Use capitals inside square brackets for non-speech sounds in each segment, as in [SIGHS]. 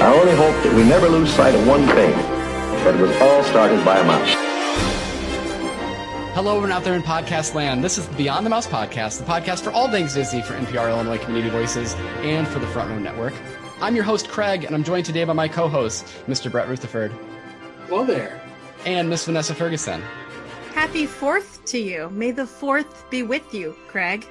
I only hope that we never lose sight of one thing, that it was all started by a mouse. Hello, everyone out there in podcast land. This is the Beyond the Mouse podcast, the podcast for all things Disney for NPR Illinois Community Voices and for the Front Row Network. I'm your host, Craig, and I'm joined today by my co-host, Mr. Brett Rutherford. Hello there. And Miss Vanessa Ferguson. Happy 4th to you. May the 4th be with you, Craig.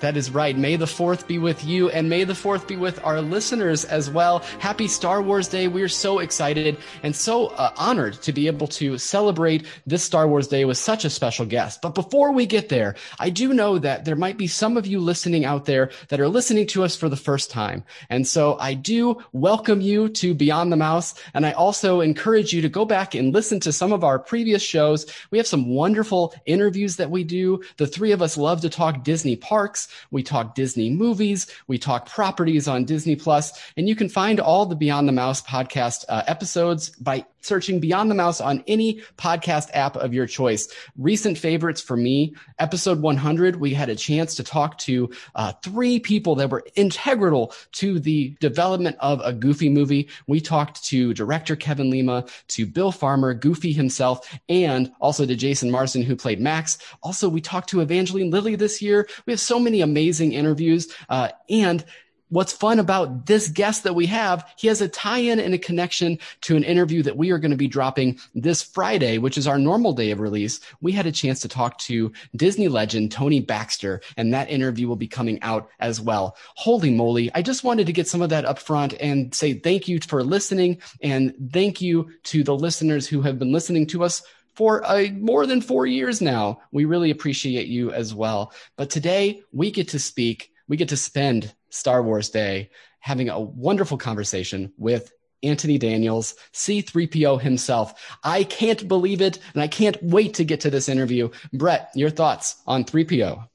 That is right. May the 4th be with you and may the 4th be with our listeners as well. Happy Star Wars Day. We are so excited and so uh, honored to be able to celebrate this Star Wars Day with such a special guest. But before we get there, I do know that there might be some of you listening out there that are listening to us for the first time. And so I do welcome you to Beyond the Mouse. And I also encourage you to go back and listen to some of our previous shows. We have some wonderful interviews that we do. The three of us love to talk Disney parks. We talk Disney movies. We talk properties on Disney Plus, and you can find all the Beyond the Mouse podcast uh, episodes by searching Beyond the Mouse on any podcast app of your choice. Recent favorites for me, episode 100, we had a chance to talk to uh, three people that were integral to the development of a Goofy movie. We talked to director Kevin Lima, to Bill Farmer, Goofy himself, and also to Jason Marsden, who played Max. Also, we talked to Evangeline Lilly this year. We have so many amazing interviews, uh, and what's fun about this guest that we have, he has a tie-in and a connection to an interview that we are going to be dropping this Friday, which is our normal day of release. We had a chance to talk to Disney legend Tony Baxter, and that interview will be coming out as well. Holy moly. I just wanted to get some of that up front and say thank you for listening and thank you to the listeners who have been listening to us for uh, more than four years now. We really appreciate you as well. But today we get to speak, we get to spend Star Wars Day having a wonderful conversation with Anthony Daniels, C3PO himself. I can't believe it, and I can't wait to get to this interview. Brett, your thoughts on 3PO?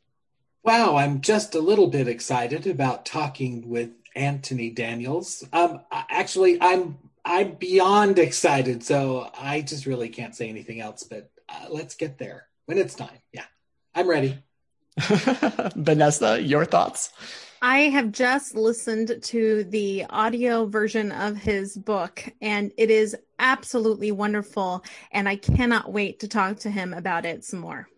Wow, I'm just a little bit excited about talking with Anthony Daniels. Um, actually, I'm I'm beyond excited, so I just really can't say anything else. But uh, let's get there when it's time. Yeah, I'm ready. [LAUGHS] Vanessa, your thoughts? I have just listened to the audio version of his book, and it is absolutely wonderful. And I cannot wait to talk to him about it some more.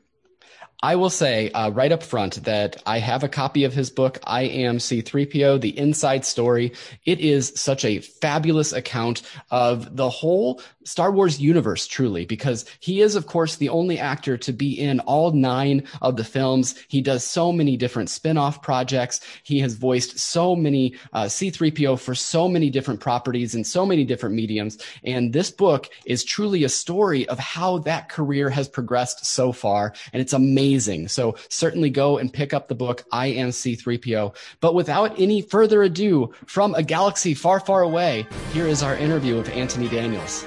I will say uh, right up front that I have a copy of his book, I Am C3PO, The Inside Story. It is such a fabulous account of the whole Star Wars universe, truly, because he is, of course, the only actor to be in all nine of the films. He does so many different spin off projects. He has voiced so many uh, C3PO for so many different properties and so many different mediums. And this book is truly a story of how that career has progressed so far. And it's amazing amazing. So certainly go and pick up the book, I Am C3PO. But without any further ado, from a galaxy far, far away, here is our interview with Anthony Daniels.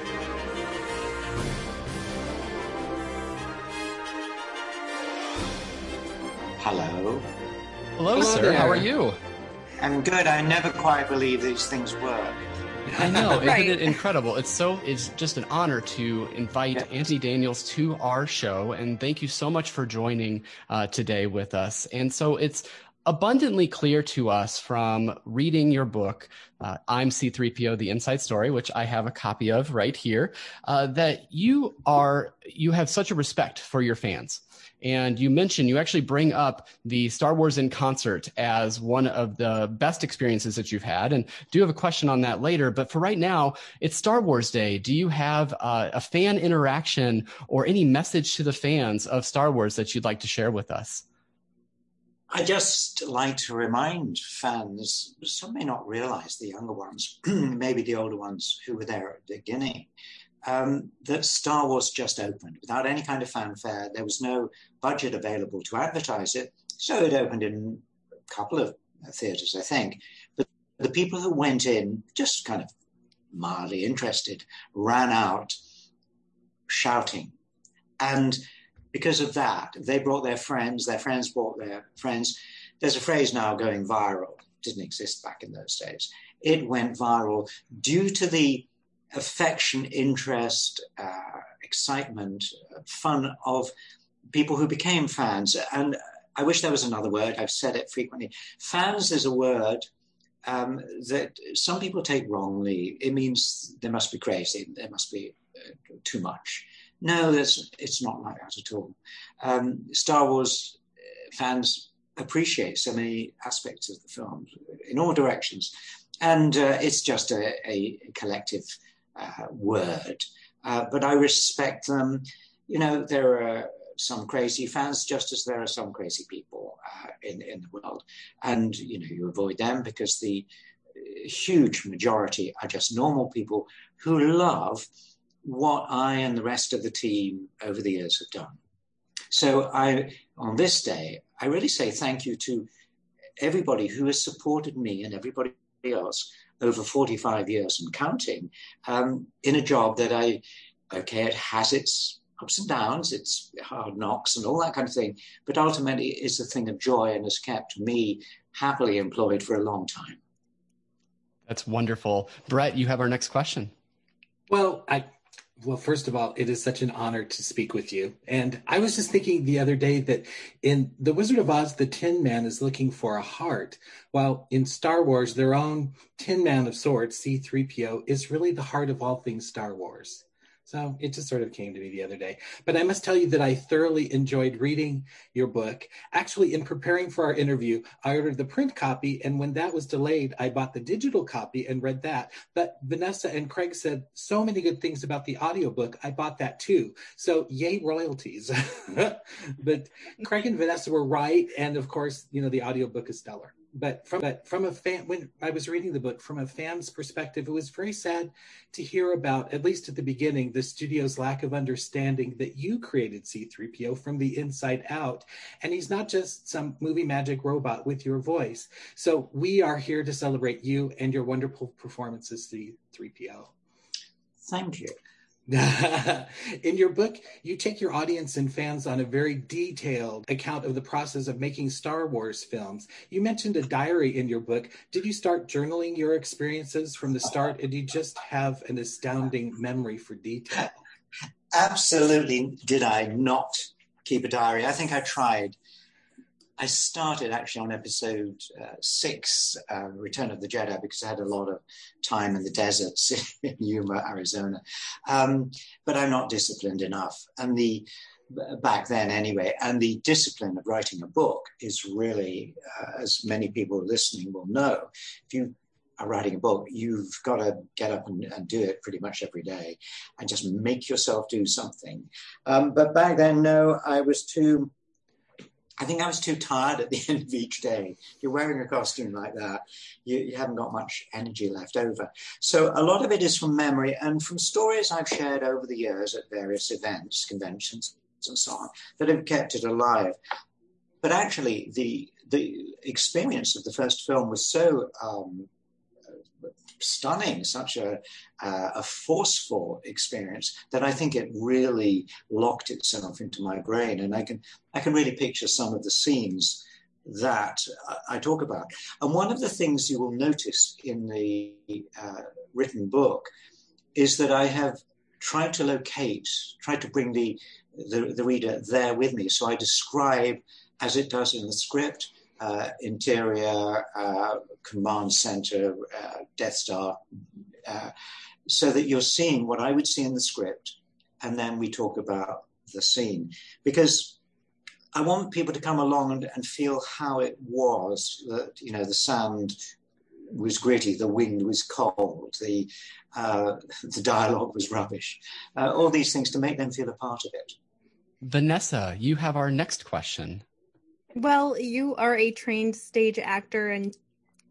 Hello. Hello, Hello sir. There. How are you? I'm good. I never quite believe these things work. I know, right. isn't it incredible? It's so it's just an honor to invite yep. Anthony Daniels to our show, and thank you so much for joining uh, today with us. And so it's abundantly clear to us from reading your book, uh, I'm C3PO, The Inside Story, which I have a copy of right here, uh, that you are you have such a respect for your fans. And you mentioned, you actually bring up the Star Wars in concert as one of the best experiences that you've had. And do have a question on that later. But for right now, it's Star Wars Day. Do you have uh, a fan interaction or any message to the fans of Star Wars that you'd like to share with us? I just like to remind fans, some may not realize the younger ones, [CLEARS THROAT] maybe the older ones who were there at the beginning, um, that Star Wars just opened without any kind of fanfare. There was no budget available to advertise it, so it opened in a couple of theaters, I think. But the people who went in, just kind of mildly interested, ran out shouting. And because of that, they brought their friends, their friends brought their friends. There's a phrase now going viral, didn't exist back in those days. It went viral due to the affection, interest, uh, excitement, fun of people who became fans. And I wish there was another word. I've said it frequently. Fans is a word um, that some people take wrongly. It means they must be crazy. There must be uh, too much. No, it's not like that at all. Um, Star Wars uh, fans appreciate so many aspects of the film in all directions. And uh, it's just a, a collective uh, word. Uh, but I respect them. You know, there are some crazy fans, just as there are some crazy people uh, in, in the world. And, you know, you avoid them because the huge majority are just normal people who love what I and the rest of the team over the years have done. So I, on this day, I really say thank you to everybody who has supported me and everybody else over 45 years and counting um, in a job that I, okay, it has its ups and downs, its hard knocks and all that kind of thing, but ultimately is a thing of joy and has kept me happily employed for a long time. That's wonderful. Brett, you have our next question. Well, I well, first of all, it is such an honor to speak with you. And I was just thinking the other day that in The Wizard of Oz, the Tin Man is looking for a heart, while in Star Wars, their own Tin Man of sorts, C3PO, is really the heart of all things Star Wars. So it just sort of came to me the other day. But I must tell you that I thoroughly enjoyed reading your book. Actually, in preparing for our interview, I ordered the print copy. And when that was delayed, I bought the digital copy and read that. But Vanessa and Craig said so many good things about the audiobook. I bought that too. So yay, royalties. [LAUGHS] but Craig and Vanessa were right. And of course, you know, the audiobook is stellar but from but from a fan when I was reading the book from a fan's perspective, it was very sad to hear about, at least at the beginning, the studio's lack of understanding that you created C3PO from the inside out. And he's not just some movie magic robot with your voice. So we are here to celebrate you and your wonderful performances, C3PO. Thank you. [LAUGHS] in your book, you take your audience and fans on a very detailed account of the process of making Star Wars films. You mentioned a diary in your book. Did you start journaling your experiences from the start, and you just have an astounding memory for detail? Absolutely, did I not keep a diary? I think I tried. I started actually on episode uh, six, uh, Return of the Jedi, because I had a lot of time in the deserts [LAUGHS] in Yuma, Arizona. Um, but I'm not disciplined enough. And the back then anyway, and the discipline of writing a book is really, uh, as many people listening will know, if you are writing a book, you've got to get up and, and, do it pretty much every day and just make yourself do something. Um, but back then, no, I was too I think I was too tired at the [LAUGHS] end of each day. You're wearing a costume like that, you, you, haven't got much energy left over. So a lot of it is from memory and from stories I've shared over the years at various events, conventions, and so on that have kept it alive. But actually, the the experience of the first film was so um, stunning, such a, uh, a forceful experience that I think it really locked itself into my brain. And I can, I can really picture some of the scenes that I talk about. And one of the things you will notice in the uh, written book is that I have tried to locate, tried to bring the, the, the reader there with me. So I describe, as it does in the script, uh, interior, uh, command center, uh, Death Star, uh, so that you're seeing what I would see in the script, and then we talk about the scene. Because I want people to come along and, and feel how it was that, you know, the sand was gritty, the wind was cold, the, uh, [LAUGHS] the dialogue was rubbish, uh, all these things to make them feel a part of it. Vanessa, you have our next question. Well, you are a trained stage actor and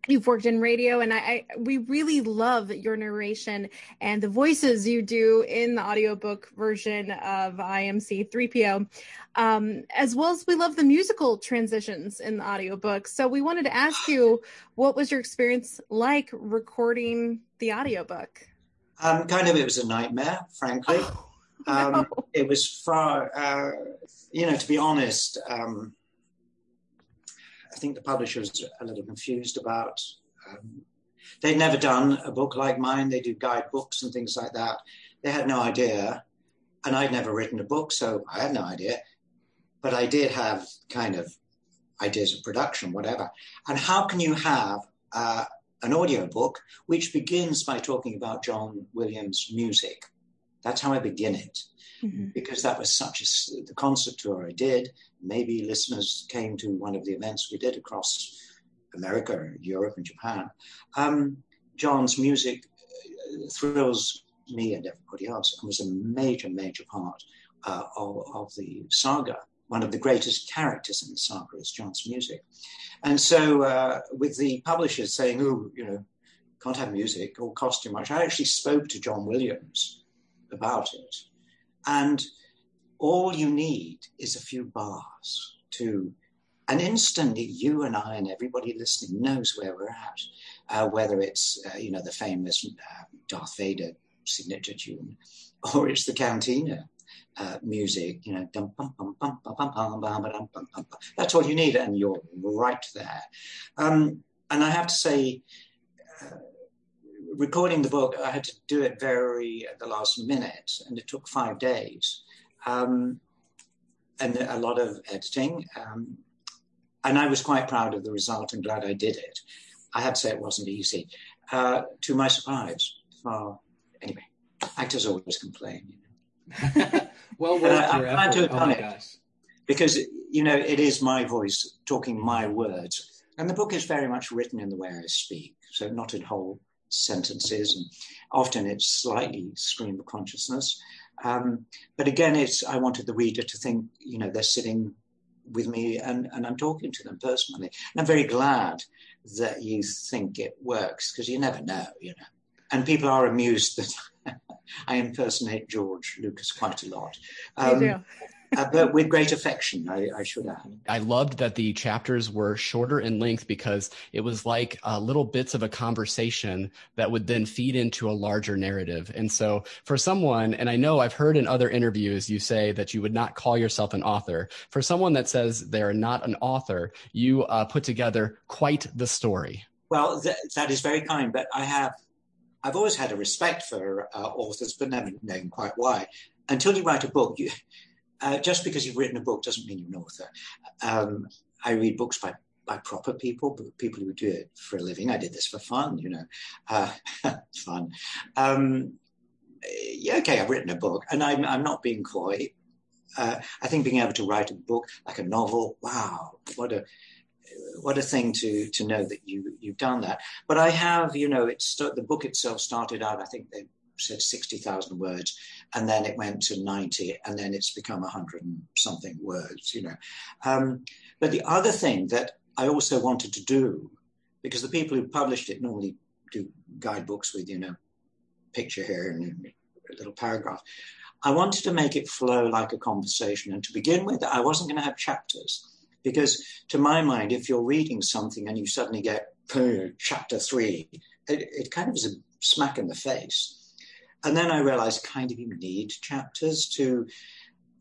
you've worked in radio and I, I, we really love your narration and the voices you do in the audiobook version of I Am C3PO um, as well as we love the musical transitions in the audiobook. So we wanted to ask you what was your experience like recording the audiobook? Um, kind of it was a nightmare frankly. Oh, [LAUGHS] no. um, it was far uh, you know to be honest um, I think the publishers are a little confused about. Um, they'd never done a book like mine. They do guidebooks and things like that. They had no idea, and I'd never written a book, so I had no idea. But I did have kind of ideas of production, whatever. And how can you have uh, an audio book which begins by talking about John Williams' music. That's how I begin it. Mm-hmm. Because that was such a the concert tour I did. Maybe listeners came to one of the events we did across America, Europe, and Japan. Um, John's music uh, thrills me and everybody else, and was a major, major part uh, of, of, the saga. One of the greatest characters in the saga is John's music. And so, uh, with the publishers saying, oh, you know, can't have music or cost too much, I actually spoke to John Williams about it. And all you need is a few bars to, and instantly you and I and everybody listening knows where we're at. Uh, whether it's, uh, you know, the famous uh, Darth Vader signature tune, or it's the cantina uh, music, you know, that's all you need, and you're right there. Um, and I have to say, uh, recording the book, I had to do it very at the last minute, and it took five days, um, and a lot of editing. Um, and I was quite proud of the result and glad I did it. I have to say it wasn't easy. Uh, to my surprise, for anyway, actors always complain. You know. [LAUGHS] well worth I, your I effort. To oh it because you know it is my voice talking my words, and the book is very much written in the way I speak, so not in whole sentences, and often it's slightly stream of consciousness. Um, but again, it's I wanted the reader to think, you know, they're sitting with me and, and I'm talking to them personally. And I'm very glad that you think it works because you never know, you know and people are amused that [LAUGHS] I impersonate George Lucas quite a lot. Um, do. Uh, but with great affection, I, I, should add. I loved that the chapters were shorter in length because it was like uh, little bits of a conversation that would then feed into a larger narrative. And so, for someone, and I know I've heard in other interviews you say that you would not call yourself an author. For someone that says they're not an author, you uh, put together quite the story. Well, th- that is very kind, but I have I've always had a respect for uh, authors, but never known quite why. Until you write a book, you, uh, just because you've written a book doesn't mean you're an author. Um, I read books by by proper people, people who do it for a living. I did this for fun, you know, uh, [LAUGHS] fun. Um, yeah, okay, I've written a book, and I'm I'm not being coy. Uh, I think being able to write a book like a novel, wow, what a what a thing to to know that you you've done that. But I have, you know, it's the book itself started out. I think they said sixty thousand words, and then it went to ninety, and then it's become a hundred and something words. You know, um, but the other thing that I also wanted to do, because the people who published it normally do guidebooks with you know picture here and a little paragraph. I wanted to make it flow like a conversation, and to begin with, I wasn't going to have chapters. Because to my mind, if you're reading something and you suddenly get chapter three, it, it kind of is a smack in the face. And then I realized kind of you need chapters to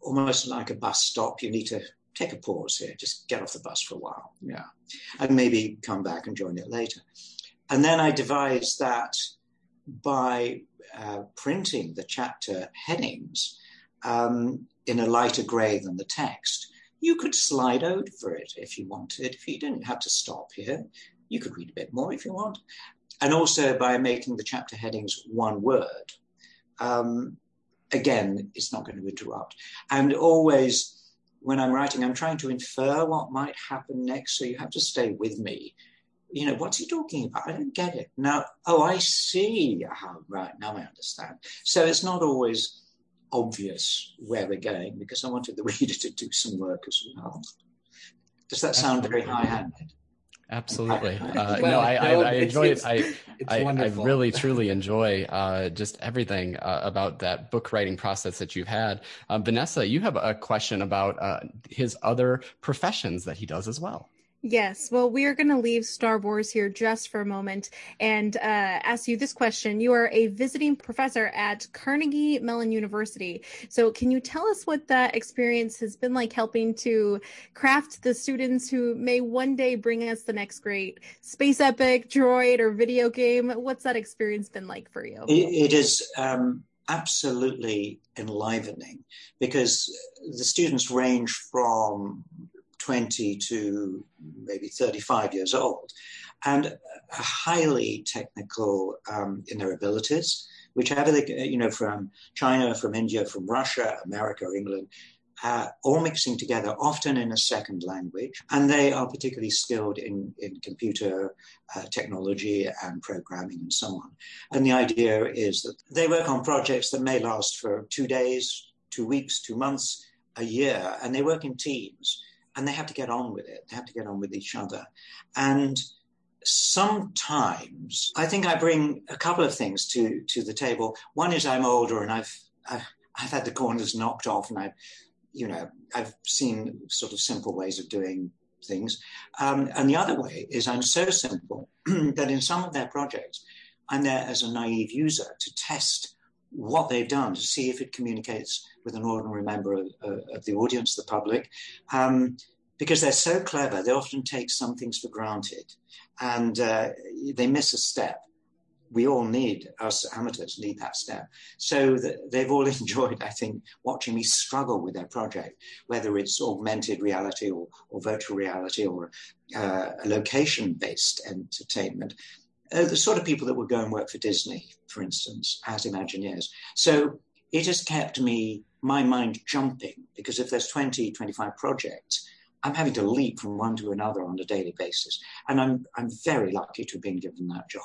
almost like a bus stop. You need to take a pause here, just get off the bus for a while. Yeah. And maybe come back and join it later. And then I devised that by uh, printing the chapter headings um, in a lighter gray than the text. You could slide over it if you wanted. If you didn't have to stop here, you could read a bit more if you want. And also by making the chapter headings one word. Um, again, it's not going to interrupt. And always, when I'm writing, I'm trying to infer what might happen next. So you have to stay with me. You know, what's he talking about? I don't get it. Now, oh, I see. How, right, now I understand. So it's not always obvious where we're going because I wanted the [LAUGHS] reader to do some work as well. Does that sound very high-handed? Absolutely. [LAUGHS] Uh, well, no, I, I, I enjoy it. I, I, I, really, truly [LAUGHS] enjoy uh, just everything uh, about that book writing process that you've had. Um, Vanessa, you have a question about uh, his other professions that he does as well. Yes. Well, we are going to leave Star Wars here just for a moment and uh, ask you this question. You are a visiting professor at Carnegie Mellon University. So, can you tell us what that experience has been like helping to craft the students who may one day bring us the next great space epic, droid, or video game? What's that experience been like for you? it is. Um absolutely enlivening because the students range from 20 to maybe 35 years old. and highly technical um, in their abilities, whichever they, you know, from China, from India, from Russia, America, England, uh, all mixing together, often in a second language. And they are particularly skilled in, in computer uh, technology and programming and so on. And the idea is that they work on projects that may last for two days, two weeks, two months, a year, and they work in teams and they have to get on with it. They have to get on with each other. And sometimes I think I bring a couple of things to, to the table. One is I'm older and I've, I've, I've had the corners knocked off and I've you know, I've seen sort of simple ways of doing things. Um, and the other way is I'm so simple [CLEARS THROAT] that in some of their projects, I'm there as a naive user to test what they've done to see if it communicates with an ordinary member of, of the audience, the public. Um, because they're so clever, they often take some things for granted. And uh, they miss a step. We all need us amateurs need that step. So they've all [LAUGHS] enjoyed i think watching me struggle with their project whether it's augmented reality or, or virtual reality or uh, a location based entertainment uh, the sort of people that would go and work for disney for instance as imagineers so it has kept me my mind jumping because if there's 20 25 projects I'm having to leap from one to another on a daily basis. And I'm, I'm very lucky to have been given that job.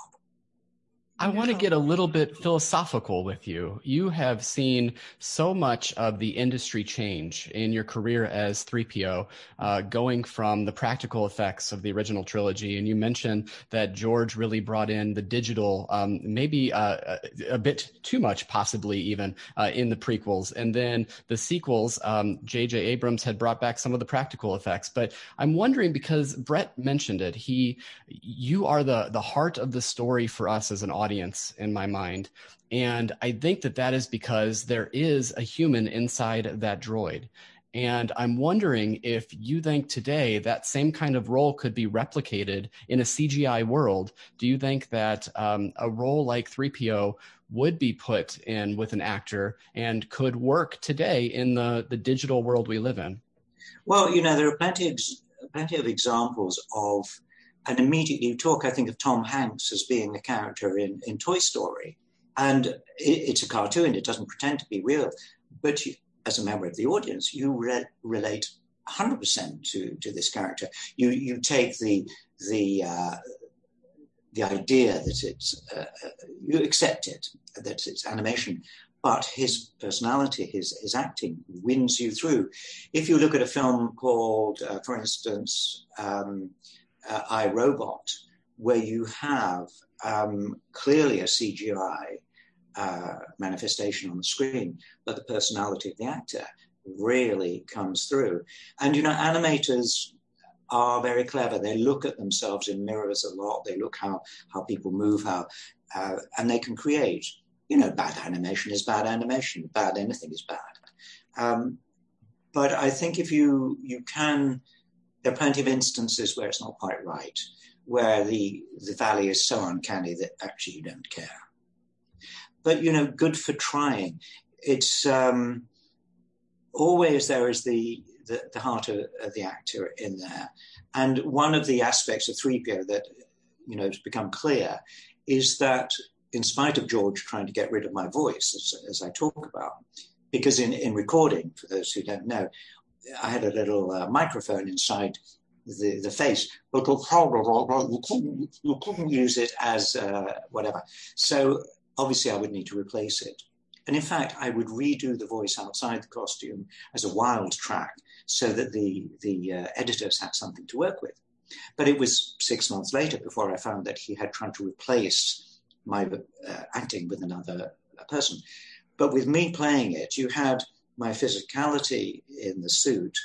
I want to get a little bit philosophical with you. You have seen so much of the industry change in your career as 3PO, uh, going from the practical effects of the original trilogy. And you mentioned that George really brought in the digital, um, maybe uh, a bit too much, possibly even uh, in the prequels. And then the sequels, J.J. Um, Abrams had brought back some of the practical effects. But I'm wondering because Brett mentioned it, he, you are the, the heart of the story for us as an audience audience in my mind. And I think that that is because there is a human inside that droid. And I'm wondering if you think today that same kind of role could be replicated in a CGI world. Do you think that um, a role like 3PO would be put in with an actor and could work today in the, the digital world we live in? Well, you know, there are plenty of, plenty of examples of and immediately you talk, I think, of Tom Hanks as being a character in, in Toy Story. And it, it's a cartoon, it doesn't pretend to be real. But you, as a member of the audience, you re- relate 100% to, to this character. You, you take the, the, uh, the idea that it's, uh, uh you accept it, that it's animation, but his personality, his, his acting wins you through. If you look at a film called, uh, for instance, um, uh, I, Robot, where you have um, clearly a CGI uh, manifestation on the screen, but the personality of the actor really comes through. And, you know, animators are very clever. They look at themselves in mirrors a lot. They look how, how people move, how, uh, and they can create, you know, bad animation is bad animation. Bad anything is bad. Um, but I think if you, you can there are plenty of instances where it's not quite right, where the, the valley is so uncanny that actually you don't care. But, you know, good for trying. It's um, always there is the, the, the heart of, of, the actor in there. And one of the aspects of 3PO that, you know, has become clear is that in spite of George trying to get rid of my voice, as, as I talk about, because in, in recording, for those who don't know, I had a little uh, microphone inside the, the face, but you couldn't, use it as uh, whatever. So obviously, I would need to replace it. And in fact, I would redo the voice outside the costume as a wild track so that the, the uh, editors had something to work with. But it was six months later before I found that he had tried to replace my uh, acting with another person. But with me playing it, you had my physicality in the suit,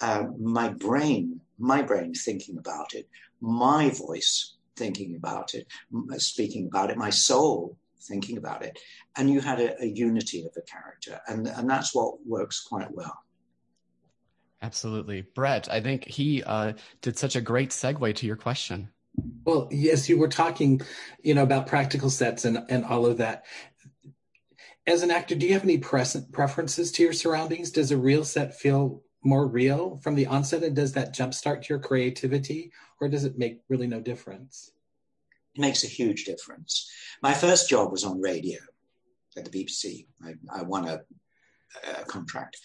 uh, my brain, my brain thinking about it, my voice thinking about it, speaking about it, my soul thinking about it. And you had a, a unity of a character. And, and that's what works quite well. Absolutely. Brett, I think he uh, did such a great segue to your question. Well, yes, you were talking, you know, about practical sets and, and all of that as an actor, do you have any present preferences to your surroundings? Does a real set feel more real from the onset? And does that jumpstart your creativity or does it make really no difference? It makes a huge difference. My first job was on radio at the BBC. I, I won a, a contract.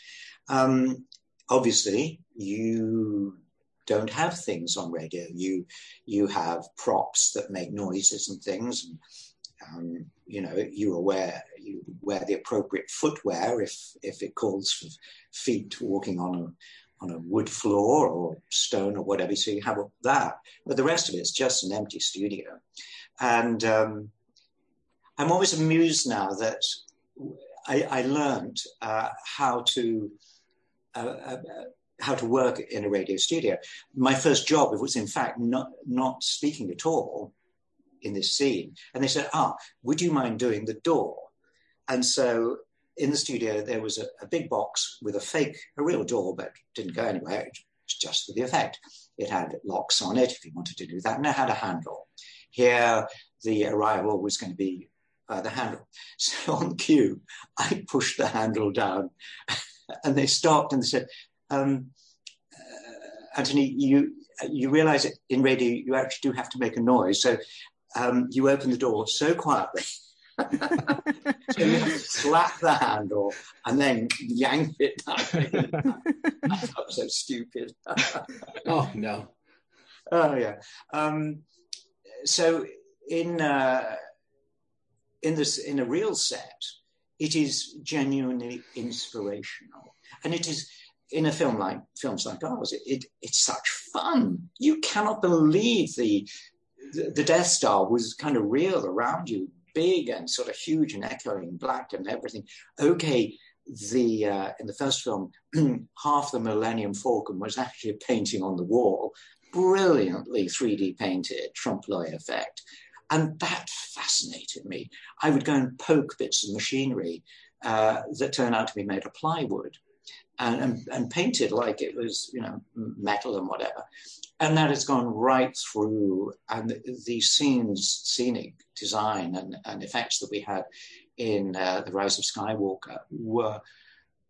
Um, obviously, you don't have things on radio. You you have props that make noises and things. And, um, you know, you wear you wear the appropriate footwear if if it calls for feet walking on a on a wood floor or stone or whatever. So you have that, but the rest of it is just an empty studio. And um, I'm always amused now that I, I learned uh, how to uh, uh, how to work in a radio studio. My first job was, in fact, not not speaking at all in this scene. And they said, "Ah, would you mind doing the door?" And so in the studio there was a, a big box with a fake, a real door, but didn't go anywhere. It was just for the effect. It had locks on it if you wanted to do that, and it had a handle. Here, the arrival was going to be uh, the handle. [LAUGHS] So on cue, I pushed the handle down, [LAUGHS] and they stopped and they said, um, uh, "Anthony, you you realize in radio you actually do have to make a noise. So um, you open the door so quietly." [LAUGHS] so you have to slap the handle and then yank it down. I felt so stupid. [LAUGHS] oh no. Oh yeah. Um, so in uh, in this in a real set, it is genuinely inspirational, and it is in a film like films like ours. It, it it's such fun. You cannot believe the the Death Star was kind of real around you, big and sort of huge and echoing, black and everything. Okay, the uh, in the first film, [CLEARS THROAT] half the Millennium Falcon was actually a painting on the wall, brilliantly 3D painted trompe l'oeil effect. And that fascinated me. I would go and poke bits of machinery uh, that turned out to be made of plywood and, and, and painted like it was, you know, metal and whatever. And that has gone right through. And these scenes, scenic design and, and effects that we had in uh, The Rise of Skywalker were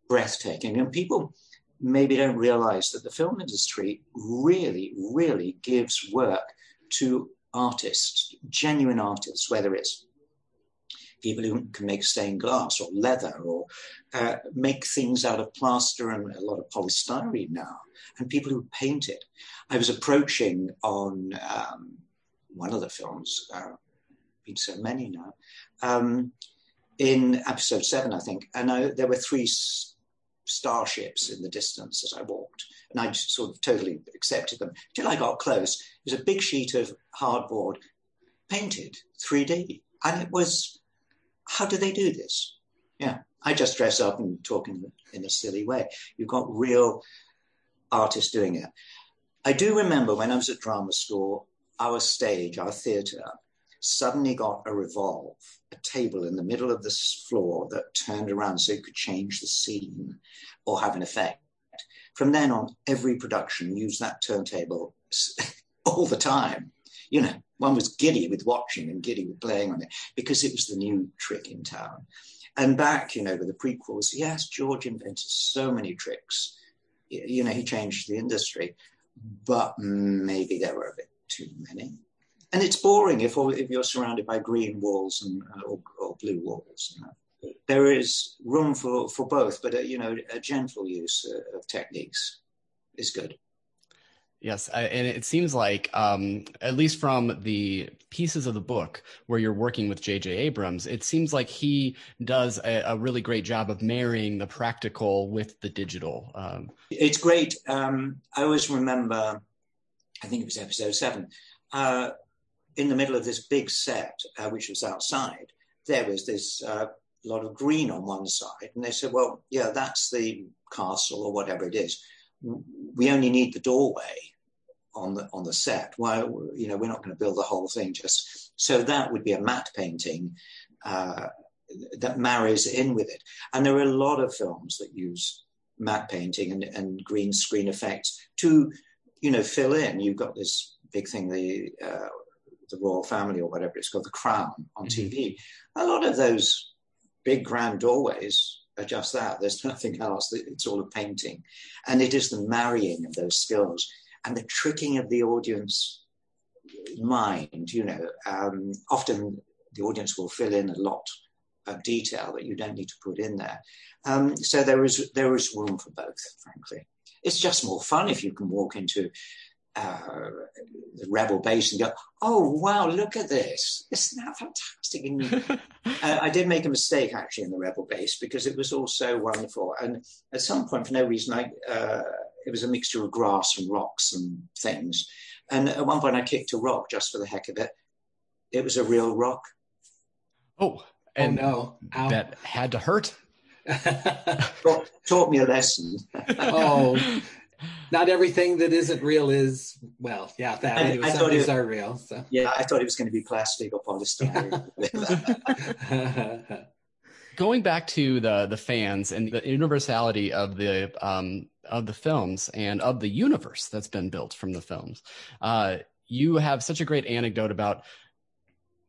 breathtaking. And people maybe don't realize that the film industry really, really gives work to artists, genuine artists, whether it's people who can make stained glass or leather or uh, make things out of plaster and a lot of polystyrene now, and people who paint it. I was approaching on um, one of the films, uh, been so many now, um, in episode seven, I think, and I, there were three starships in the distance as I walked. And I sort of totally accepted them. Till I got close, it was a big sheet of hardboard painted 3D. And it was, how do they do this? Yeah, I just dress up and talk in, in a silly way. You've got real artists doing it. I do remember when I was at drama school, our stage, our theatre, suddenly got a revolve, a table in the middle of the floor that turned around so you could change the scene or have an effect. From then on, every production used that turntable [LAUGHS] all the time. You know, one was giddy with watching and giddy with playing on it because it was the new trick in town. And back, you know, with the prequels, yes, George invented so many tricks. You know, he changed the industry, but maybe there were a bit too many and it's boring if if you're surrounded by green walls and uh, or, or, blue walls. You know. There is room for for both, but uh, you know a gentle use uh, of techniques is good. Yes, and it seems like, um, at least from the pieces of the book where you're working with J.J. Abrams, it seems like he does a, a, really great job of marrying the practical with the digital. Um, it's great. Um, I always remember, I think it was episode seven. Uh, in the middle of this big set, uh, which was outside, there was this uh, lot of green on one side. And they said, well, yeah, that's the castle or whatever it is. We only need the doorway on the on the set. Why, you know, we're not going to build the whole thing just so that would be a matte painting uh, that marries in with it. And there are a lot of films that use matte painting and, and green screen effects to, you know, fill in. You've got this big thing, the uh, the royal family or whatever it's called, the crown on mm-hmm. TV. A lot of those big grand doorways are just that. There's [LAUGHS] nothing else. It's all a painting. And it is the marrying of those skills and the tricking of the audience mind. You know, um, often the audience will fill in a lot of detail that you don't need to put in there. Um, so there is there is room for both, frankly. It's just more fun if you can walk into uh, the rebel base and go, oh wow, look at this! Isn't that fantastic? And, [LAUGHS] uh, I did make a mistake actually in the rebel base because it was all so wonderful. And at some point, for no reason, I uh, it was a mixture of grass and rocks and things. And at one point, I kicked a rock just for the heck of it. It was a real rock. Oh, and oh no, that had to hurt. [LAUGHS] taught, taught me a lesson. oh, [LAUGHS] not everything that isn't real is well, yeah. That I, anyway, I some things are real. So. Yeah, I thought it was going to be plastic or polystyrene. [LAUGHS] Going back to the the fans and the universality of the um, of the films and of the universe that's been built from the films, uh, you have such a great anecdote about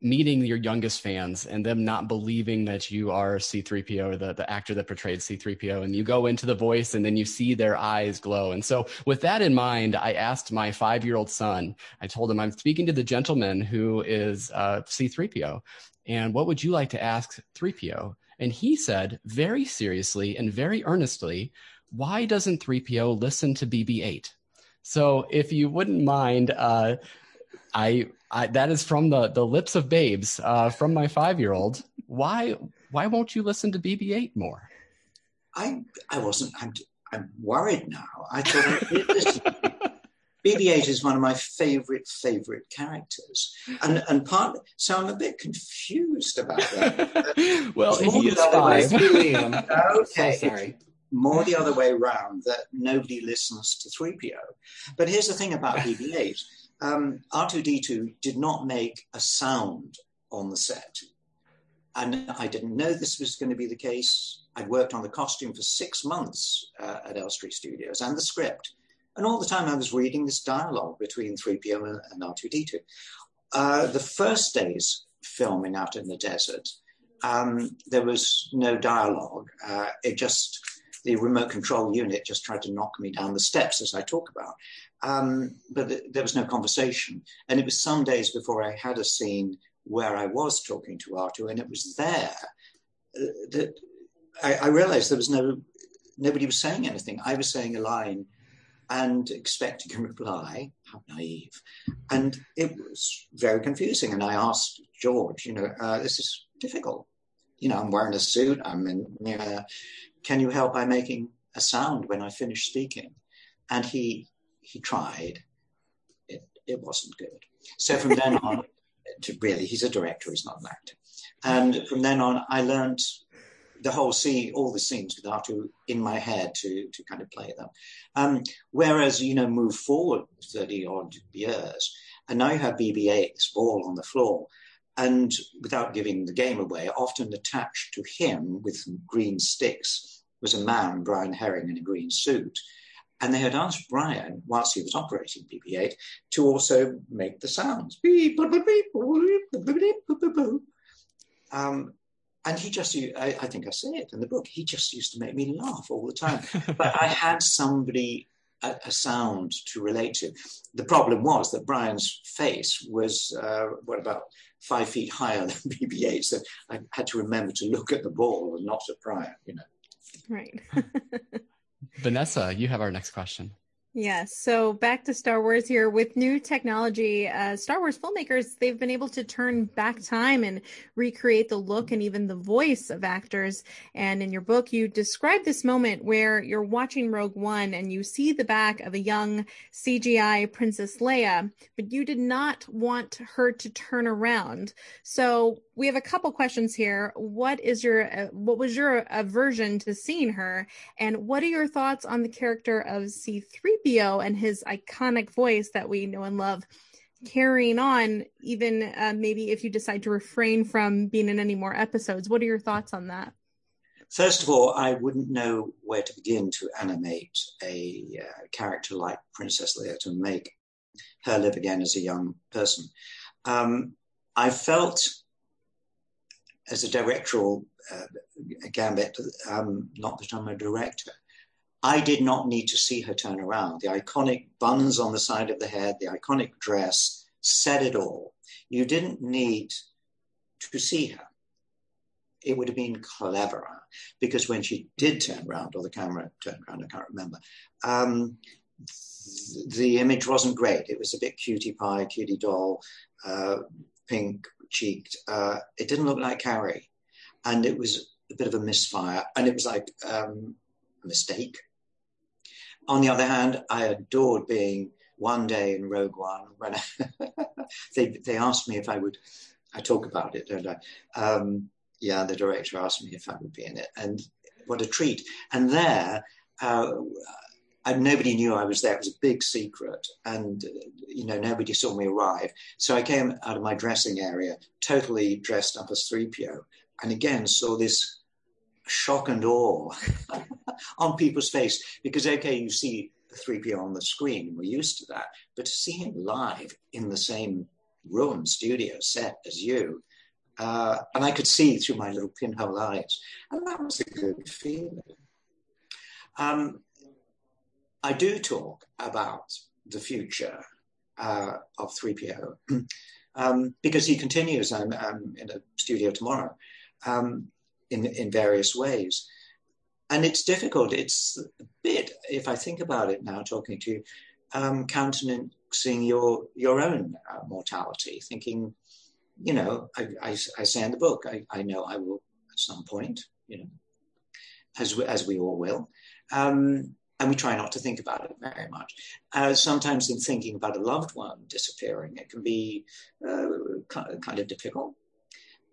meeting your youngest fans and them not believing that you are C3PO, the, the actor that portrayed C3PO, and you go into the voice and then you see their eyes glow. And so, with that in mind, I asked my five year old son, I told him, I'm speaking to the gentleman who is uh, C3PO, and what would you like to ask 3PO? And he said, very seriously and very earnestly, why doesn't 3PO listen to BB 8? So, if you wouldn't mind, uh, I, I, that is from the the lips of babes uh, from my five year old. Why why won't you listen to BB-8 more? I I wasn't. I'm I'm worried now. I thought [LAUGHS] BB-8 is one of my favorite favorite characters, and and part. So I'm a bit confused about that. [LAUGHS] well, he is five. [LAUGHS] okay, so sorry. More the other way around that nobody listens to 3PO. But here's the thing about [LAUGHS] BB-8 um, R2D2 did not make a sound on the set. And I didn't know this was going to be the case. I'd worked on the costume for six months uh, at Elstree Studios and the script. And all the time I was reading this dialogue between 3PO and, and R2D2. Uh, the first day's filming out in the desert, um, there was no dialogue. Uh, it just, the remote control unit just tried to knock me down the steps as I talk about. Um, but th- there was no conversation. And it was some days before I had a scene where I was talking to Artoo, and it was there uh, that I, I, realized there was no nobody was saying anything. I was saying a line and expecting a reply. How naive! And it was very confusing. And I asked George, you know, uh, this is difficult. You know, I'm wearing a suit. I'm in. Uh, can you help by making a sound when I finish speaking? And he he tried. It, it wasn't good. So from then on, [LAUGHS] really, he's a director, he's not an actor. And from then on, I learned the whole scene, all the scenes with Artoo in my head to, to kind of play them. Um, whereas, you know, move forward 30 odd years, and now you have BB 8, this ball on the floor. And without giving the game away, often attached to him with green sticks was a man, Brian Herring, in a green suit. And they had asked Brian, whilst he was operating BB-8, to also make the sounds. Um, and he just, I, I, think I say it in the book, he just used to make me laugh all the time. but I had somebody, a, a, sound to relate to. The problem was that Brian's face was, uh, what, about five feet higher [LAUGHS] than BB-8, so I had to remember to look at the ball and not at Brian, you know. Right. [LAUGHS] Vanessa, you have our next question. Yes. So back to Star Wars here with new technology. Uh, Star Wars filmmakers, they've been able to turn back time and recreate the look and even the voice of actors. And in your book, you describe this moment where you're watching Rogue One and you see the back of a young CGI Princess Leia, but you did not want her to turn around. So we have a couple questions here. What is your, uh, what was your aversion to seeing her? And what are your thoughts on the character of C3 3PO and his iconic voice that we know and love carrying on, even uh, maybe if you decide to refrain from being in any more episodes. What are your thoughts on that? First of all, I wouldn't know where to begin to animate a uh, character like Princess Leia to make her live again as a young person. Um, I felt as a directorial uh, gambit, um, not that I'm a director, I did not need to see her turn around. The iconic buns on the side of the head, the iconic dress said it all. You didn't need to see her. It would have been cleverer because when she did turn around, or the camera turned around, I can't remember, um, the image wasn't great. It was a bit cutie pie, cutie doll, uh, pink cheeked. Uh, it didn't look like Carrie. And it was a bit of a misfire. And it was like um, a mistake. On the other hand, I adored being one day in Rogue One when I, [LAUGHS] they, they asked me if I would, I talk about it, don't I? Um, yeah, the director asked me if I would be in it. And what a treat. And there, uh, and nobody knew I was there. It was a big secret, and you know nobody saw me arrive. So I came out of my dressing area, totally dressed up as 3PO, and again saw this shock and awe [LAUGHS] on people's face because okay, you see the 3PO on the screen, we're used to that, but to see him live in the same room, studio set as you. Uh, and I could see through my little pinhole eyes, and that was a good feeling. Um, I do talk about the future uh, of 3PO [CLEARS THROAT] um, because he continues. I'm, I'm, in a studio tomorrow um, in, in various ways. And it's difficult. It's a bit, if I think about it now, talking to you, um, countenancing your, your own uh, mortality, thinking, you know, I, I, I, say in the book, I, I know I will at some point, you know, as we, as we all will. Um, and we try not to think about it very much. Uh, sometimes in thinking about a loved one disappearing, it can be uh, kind of difficult.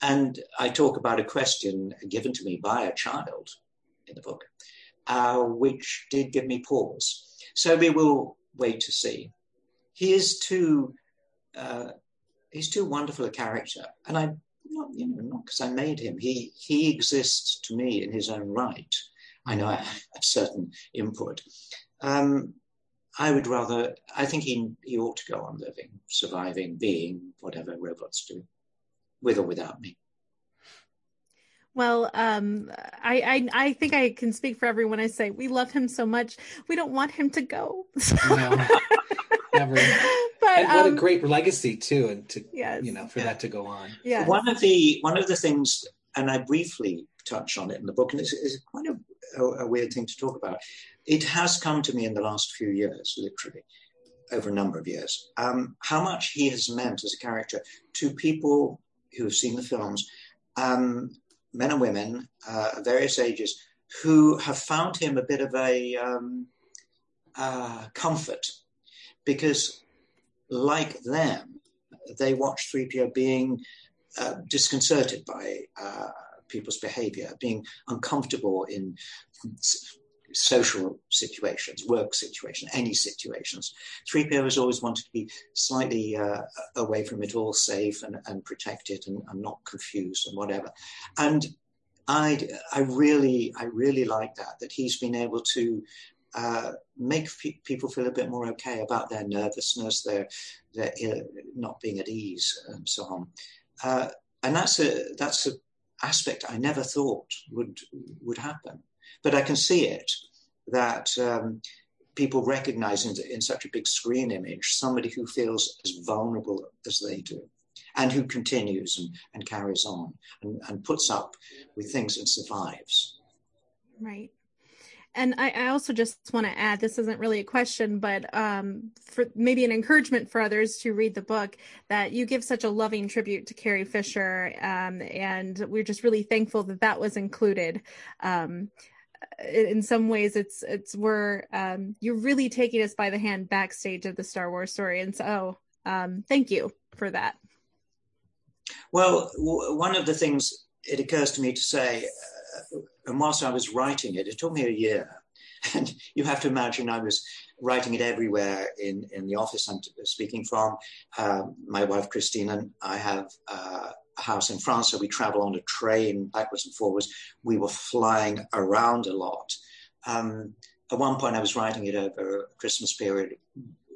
And I talk about a question given to me by a child in the book, uh, which did give me pause. So we will wait to see. He is too, uh, he's too wonderful a character, and I, not you know, not because I made him. He he exists to me in his own right I know I have [LAUGHS] certain input. Um, I would rather, I think he, he ought to go on living, surviving, being whatever robots do, with or without me. Well, um, I, I, I think I can speak for everyone. I say we love him so much. We don't want him to go. no, [LAUGHS] never. But and what um, a great legacy too, and to yes. you know for yeah. that to go on. Yeah. One of the one of the things, and I briefly touch on it in the book, and it's, it's quite a a, a weird thing to talk about. It has come to me in the last few years, literally, over a number of years, um, how much he has meant as a character to people who have seen the films, um, men and women uh, of various ages, who have found him a bit of a um, uh, comfort because, like them, they watch 3PO being uh, disconcerted by uh, people's behavior, being uncomfortable in social situations, work situations, any situations. 3PO has always wanted to be slightly uh, away from it all, safe and, and protected and, and, not confused and whatever. And I, I really, I really like that, that he's been able to uh, make people feel a bit more okay about their nervousness, their, their uh, not being at ease and so on. Uh, and that's a, that's a aspect I never thought would would happen. But I can see it that um, people recognize in, in, such a big screen image somebody who feels as vulnerable as they do and who continues and, and carries on and, and puts up with things and survives. Right and I, I, also just want to add this isn't really a question but um, for maybe an encouragement for others to read the book that you give such a loving tribute to carrie fisher um, and we're just really thankful that that was included. Um, in some ways it's it's we're um, you're really taking us by the hand backstage of the star wars story. And so um, thank you for that. Well w- one of the things it occurs to me to say uh, and whilst I was writing it, it took me a year. [LAUGHS] And you have to imagine I was writing it everywhere in, in the office I'm speaking from. Uh, my wife, Christine, and I have uh, a house in France, so we travel on a train backwards and forwards. We were flying around a lot. Um, at one point, I was writing it over Christmas period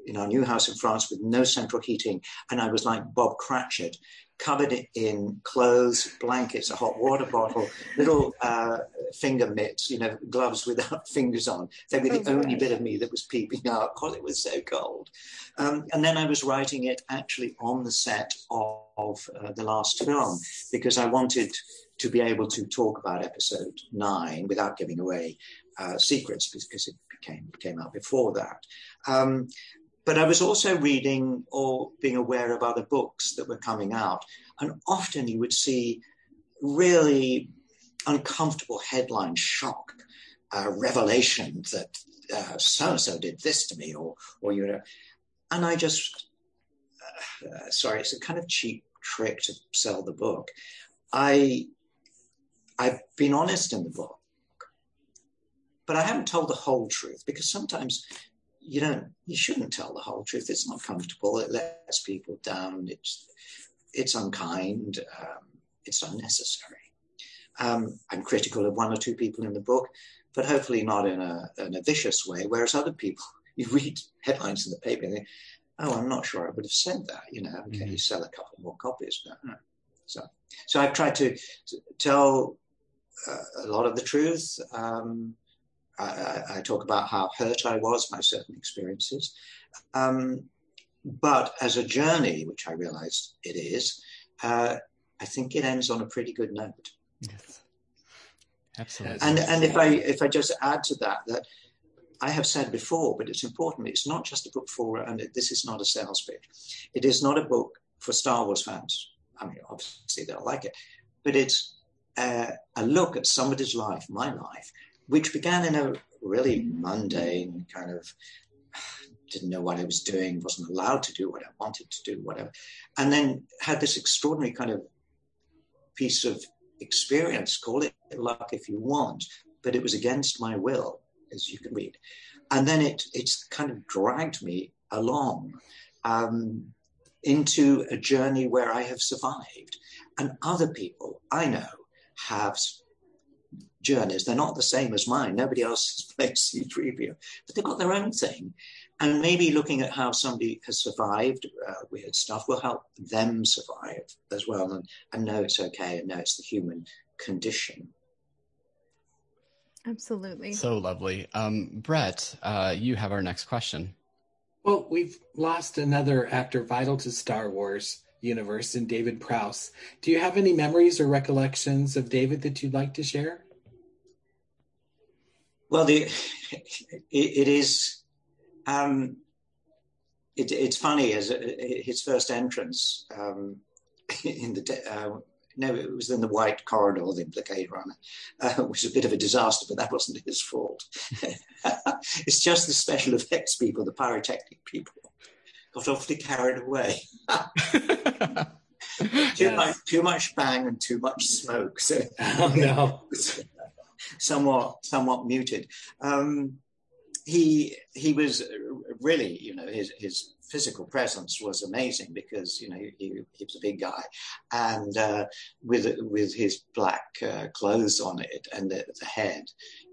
in our new house in France with no central heating. And I was like Bob Cratchit covered in clothes, blankets, a hot water bottle, little uh, finger mitts, you know, gloves without [LAUGHS] fingers on. They were the oh, only bit of me that was peeping out because it was so cold. Um, and then I was writing it actually on the set of, of uh, the last film because I wanted to be able to talk about episode nine without giving away uh, secrets because it became came out before that. Um, but I was also reading or being aware of other books that were coming out. And often you would see really uncomfortable headline shock, uh, revelation that so and so did this to me, or, or you know. And I just, uh, sorry, it's a kind of cheap trick to sell the book. I, I've been honest in the book, but I haven't told the whole truth because sometimes you don't you shouldn't tell the whole truth. It's not comfortable. It lets people down. It's it's unkind. Um, it's unnecessary. Um, i'm critical of one or two people in the book but hopefully not in a, in a vicious way whereas other people [LAUGHS] you read headlines in the paper and they oh i'm not sure i would have said that you know okay mm-hmm. you sell a couple more copies but no. so so i've tried to, to tell uh, a lot of the truth. Um, I, I, talk about how hurt I was by certain experiences. Um, but as a journey, which I realized it is, uh, I think it ends on a pretty good note. Yes. Absolutely. And and if I if I just add to that that I have said before, but it's important. It's not just a book for, and this is not a sales pitch. It is not a book for Star Wars fans. I mean, obviously they'll like it, but it's a look at somebody's life, my life, which began in a really mundane kind of didn't know what I was doing, wasn't allowed to do what I wanted to do, whatever. And then had this extraordinary kind of piece of experience, call it luck if you want, but it was against my will, as you can read. And then it it's kind of dragged me along um, into a journey where I have survived. And other people I know have journeys. They're not the same as mine. Nobody else has [LAUGHS] played C3PO, but they've got their own thing. And maybe looking at how somebody has survived uh, weird stuff will help them survive as well and, and know it's okay and know it's the human condition. Absolutely. So lovely. Um, Brett, uh, you have our next question. Well, we've lost another actor vital to Star Wars universe in David Prowse. Do you have any memories or recollections of David that you'd like to share? Well, the, it, it is. Um, it, it's funny as his first entrance um, in the uh, no, it was in the white corridor, the implicator on it, uh, which was a bit of a disaster, but that wasn't his fault. [LAUGHS] it's just the special effects people, the pyrotechnic people, got awfully carried away. [LAUGHS] too yes. much, too much bang and too much smoke. So, oh no [LAUGHS] somewhat somewhat muted. Um, he he was really, you know, his his physical presence was amazing because you know he, he was a big guy, and uh, with with his black uh, clothes on it and the, the, head,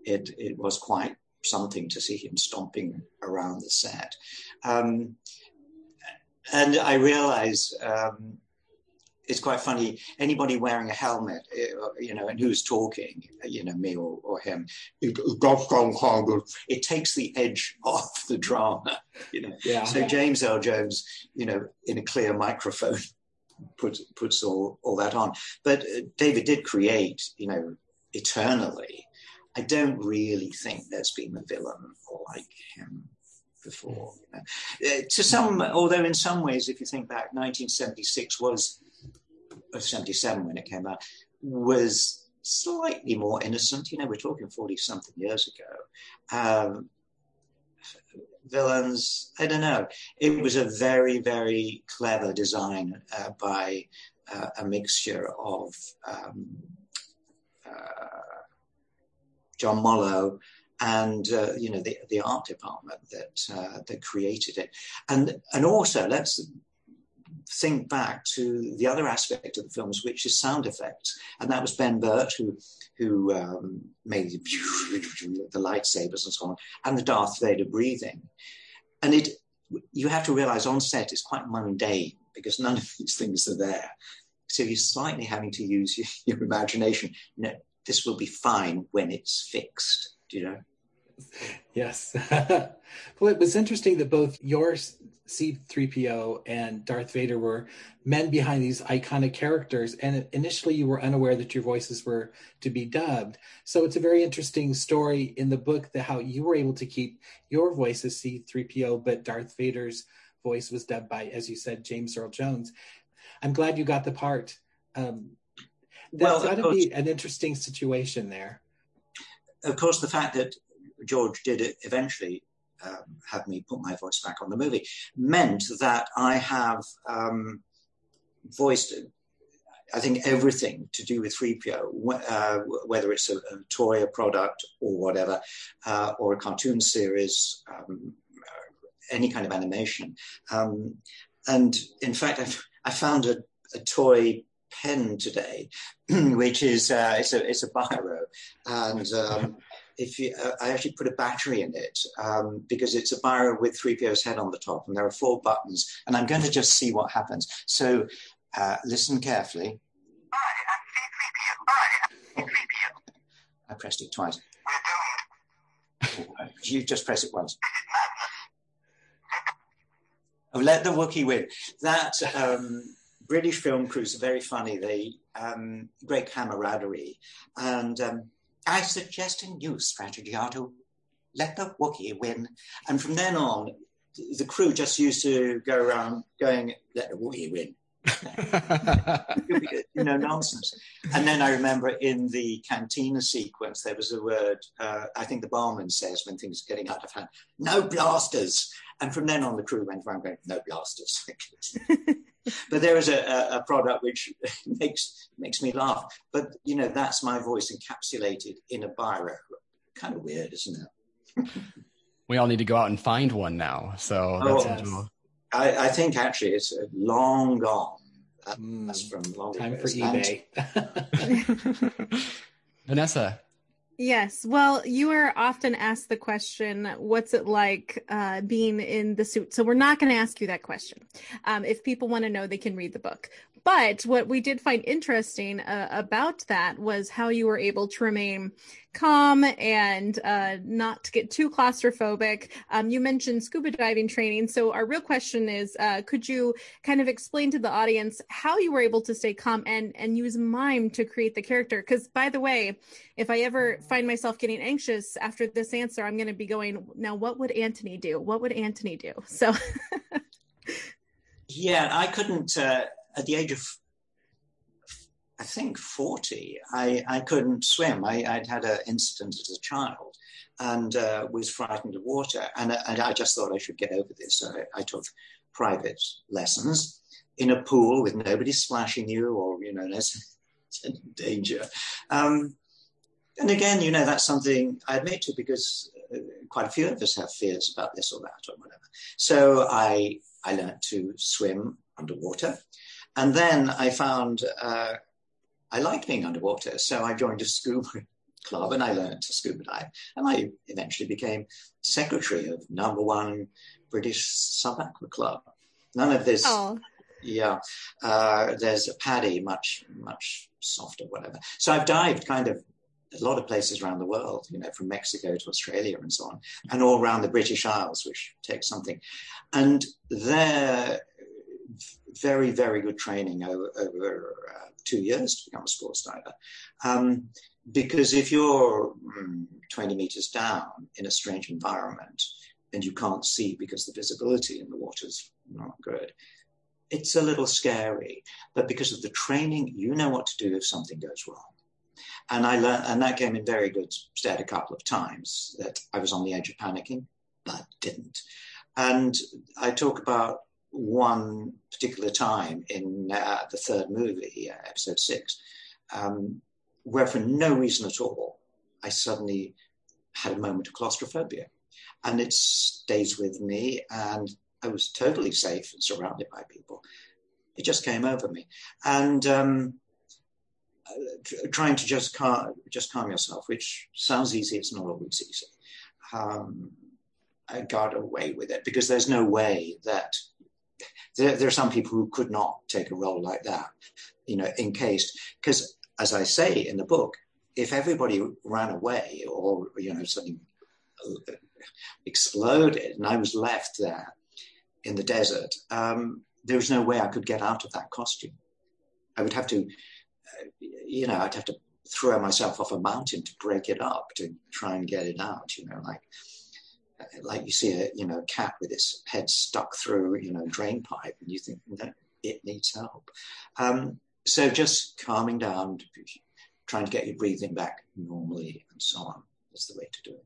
it it was quite something to see him stomping around the set. Um, and I realize um, it's quite funny. Anybody wearing a helmet, eh, you know, and who's talking, you know, me or, or him, it takes the edge [LAUGHS] off the drama, you know. Yeah. So James Earl Jones, you know, in a clear microphone, [LAUGHS] puts puts all all that on. But uh, David did create, you know, eternally. I don't really think there's been a villain like him before. You know. Uh, to some, although in some ways, if you think back, 1976 was of 77 when it came out was slightly more innocent. You know, we're talking 40 something years ago. Um, villains, I don't know. It was a very, very clever design uh, by uh, a mixture of um, uh, John Mollo and uh, you know the the art department that uh, that created it, and and also let's think back to the other aspect of the films, which is sound effects, and that was Ben Burtt who who um, made [LAUGHS] the lightsabers and so on, and the Darth Vader breathing, and it you have to realize on set it's quite mundane because none of [LAUGHS] these things are there. So you're slightly having to use your, [LAUGHS] your imagination. This will be fine when it's fixed. Do you know? Yes. [LAUGHS] well, it was interesting that both your C3PO and Darth Vader were men behind these iconic characters. And initially, you were unaware that your voices were to be dubbed. So it's a very interesting story in the book that how you were able to keep your voice as C3PO, but Darth Vader's voice was dubbed by, as you said, James Earl Jones. I'm glad you got the part. Um, that's well, got to be an interesting situation there. Of course, the fact that George did eventually um, have me put my voice back on the movie meant that I have um, voiced, I think, everything to do with 3PO, uh, whether it's a, a, toy, a product, or whatever, uh, or a cartoon series, um, any kind of animation. Um, and in fact, I've, I found a, a toy pen today, [CLEARS THROAT] which is uh, it's a it's a biro, and um, if you, uh, I actually put a battery in it um, because it's a biro with 3PO's head on the top, and there are four buttons, and I'm going to just see what happens. So uh, listen carefully. I pressed it twice. [LAUGHS] You just press it once. Oh, let the Wookiee win. That um, British film crews are very funny. They um, great camaraderie, and um, I suggest a new strategy, Artoo. Let the Wookiee win. And from then on, the crew just used to go around going, let the Wookiee win. [LAUGHS] you know, nonsense. And then I remember in the cantina sequence, there was a word, uh, I think the barman says when things are getting out of hand, no blasters. And from then on, the crew went around going, no blasters. [LAUGHS] [LAUGHS] but there is a, a, product which [LAUGHS] makes makes me laugh. But you know, that's my voice encapsulated in a biro. Kind of weird, isn't it? we all need to go out and find one now. So oh, yes. I, I, think actually it's long gone. Mm, from long time for eBay. [LAUGHS] [LAUGHS] Vanessa, Yes. Well, you are often asked the question, what's it like uh, being in the suit? So we're not going to ask you that question. Um, if people want to know, they can read the book. But what we did find interesting uh, about that was how you were able to remain calm and uh, not get too claustrophobic. Um, you mentioned scuba diving training. So, our real question is uh, could you kind of explain to the audience how you were able to stay calm and, and use mime to create the character? Because, by the way, if I ever find myself getting anxious after this answer, I'm going to be going, now, what would Antony do? What would Antony do? So, [LAUGHS] yeah, I couldn't. Uh at the age of, I think, 40, I, I couldn't swim. I, would had an incident as a child and uh, was frightened of water. And, and, I just thought I should get over this. So I, I took private lessons in a pool with nobody splashing you or, you know, there's [LAUGHS] danger. Um, and again, you know, that's something I admit to because uh, quite a few of us have fears about this or that or whatever. So I, I learned to swim underwater. And then I found uh, I liked being underwater. So I joined a scuba [LAUGHS] club and I learned to scuba dive. And I eventually became secretary of number one British Sub-Aqua Club. None of this. Oh. Yeah. Uh, there's a PADI, much, much softer, whatever. So I've dived kind of a lot of places around the world, you know, from Mexico to Australia and so on, and all around the British Isles, which takes something. And there, very, very good training over, over uh, two years to become a sports diver. Um, because if you're mm, 20 meters down in a strange environment and you can't see because the visibility in the water's not good, it's a little scary. But because of the training, you know what to do if something goes wrong. And I learned, and that came in very good stead a couple of times that I was on the edge of panicking, but didn't. And I talk about one particular time in uh, the third movie, uh, episode six, um, where for no reason at all, I suddenly had a moment of claustrophobia. And it stays with me, and I was totally safe and surrounded by people. It just came over me. And um, uh, trying to just calm, just calm yourself, which sounds easy, it's not always easy. Um, I got away with it because there's no way that there, there, are some people who could not take a role like that. you know, encased. Because as I say in the book, if everybody ran away or, you know, something exploded and I was left there in the desert, um, there was no way I could get out of that costume. I would have to, uh, you know, I'd have to throw myself off a mountain to break it up to try and get it out, you know, like like you see a you know cat with its head stuck through you know drain pipe and you think that it needs help um, so just calming down trying to get your breathing back normally and so on is the way to do it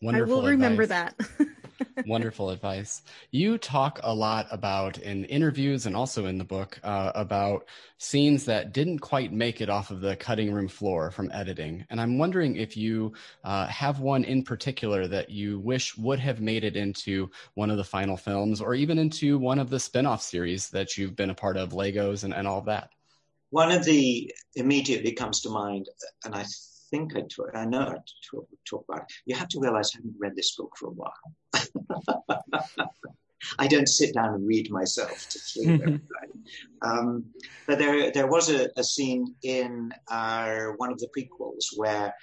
Wonderful I will advice. remember that. [LAUGHS] Wonderful advice. You talk a lot about in interviews and also in the book uh, about scenes that didn't quite make it off of the cutting room floor from editing. And I'm wondering if you uh, have one in particular that you wish would have made it into one of the final films or even into one of the spin off series that you've been a part of, Legos and, and all of that. One of the immediately comes to mind, and I think I talk, I know I talk, about it. You have to realize I haven't read this book for a while. [LAUGHS] I don't sit down and read myself to sleep every [LAUGHS] night. Um, but there, there was a, a scene in uh, one of the prequels where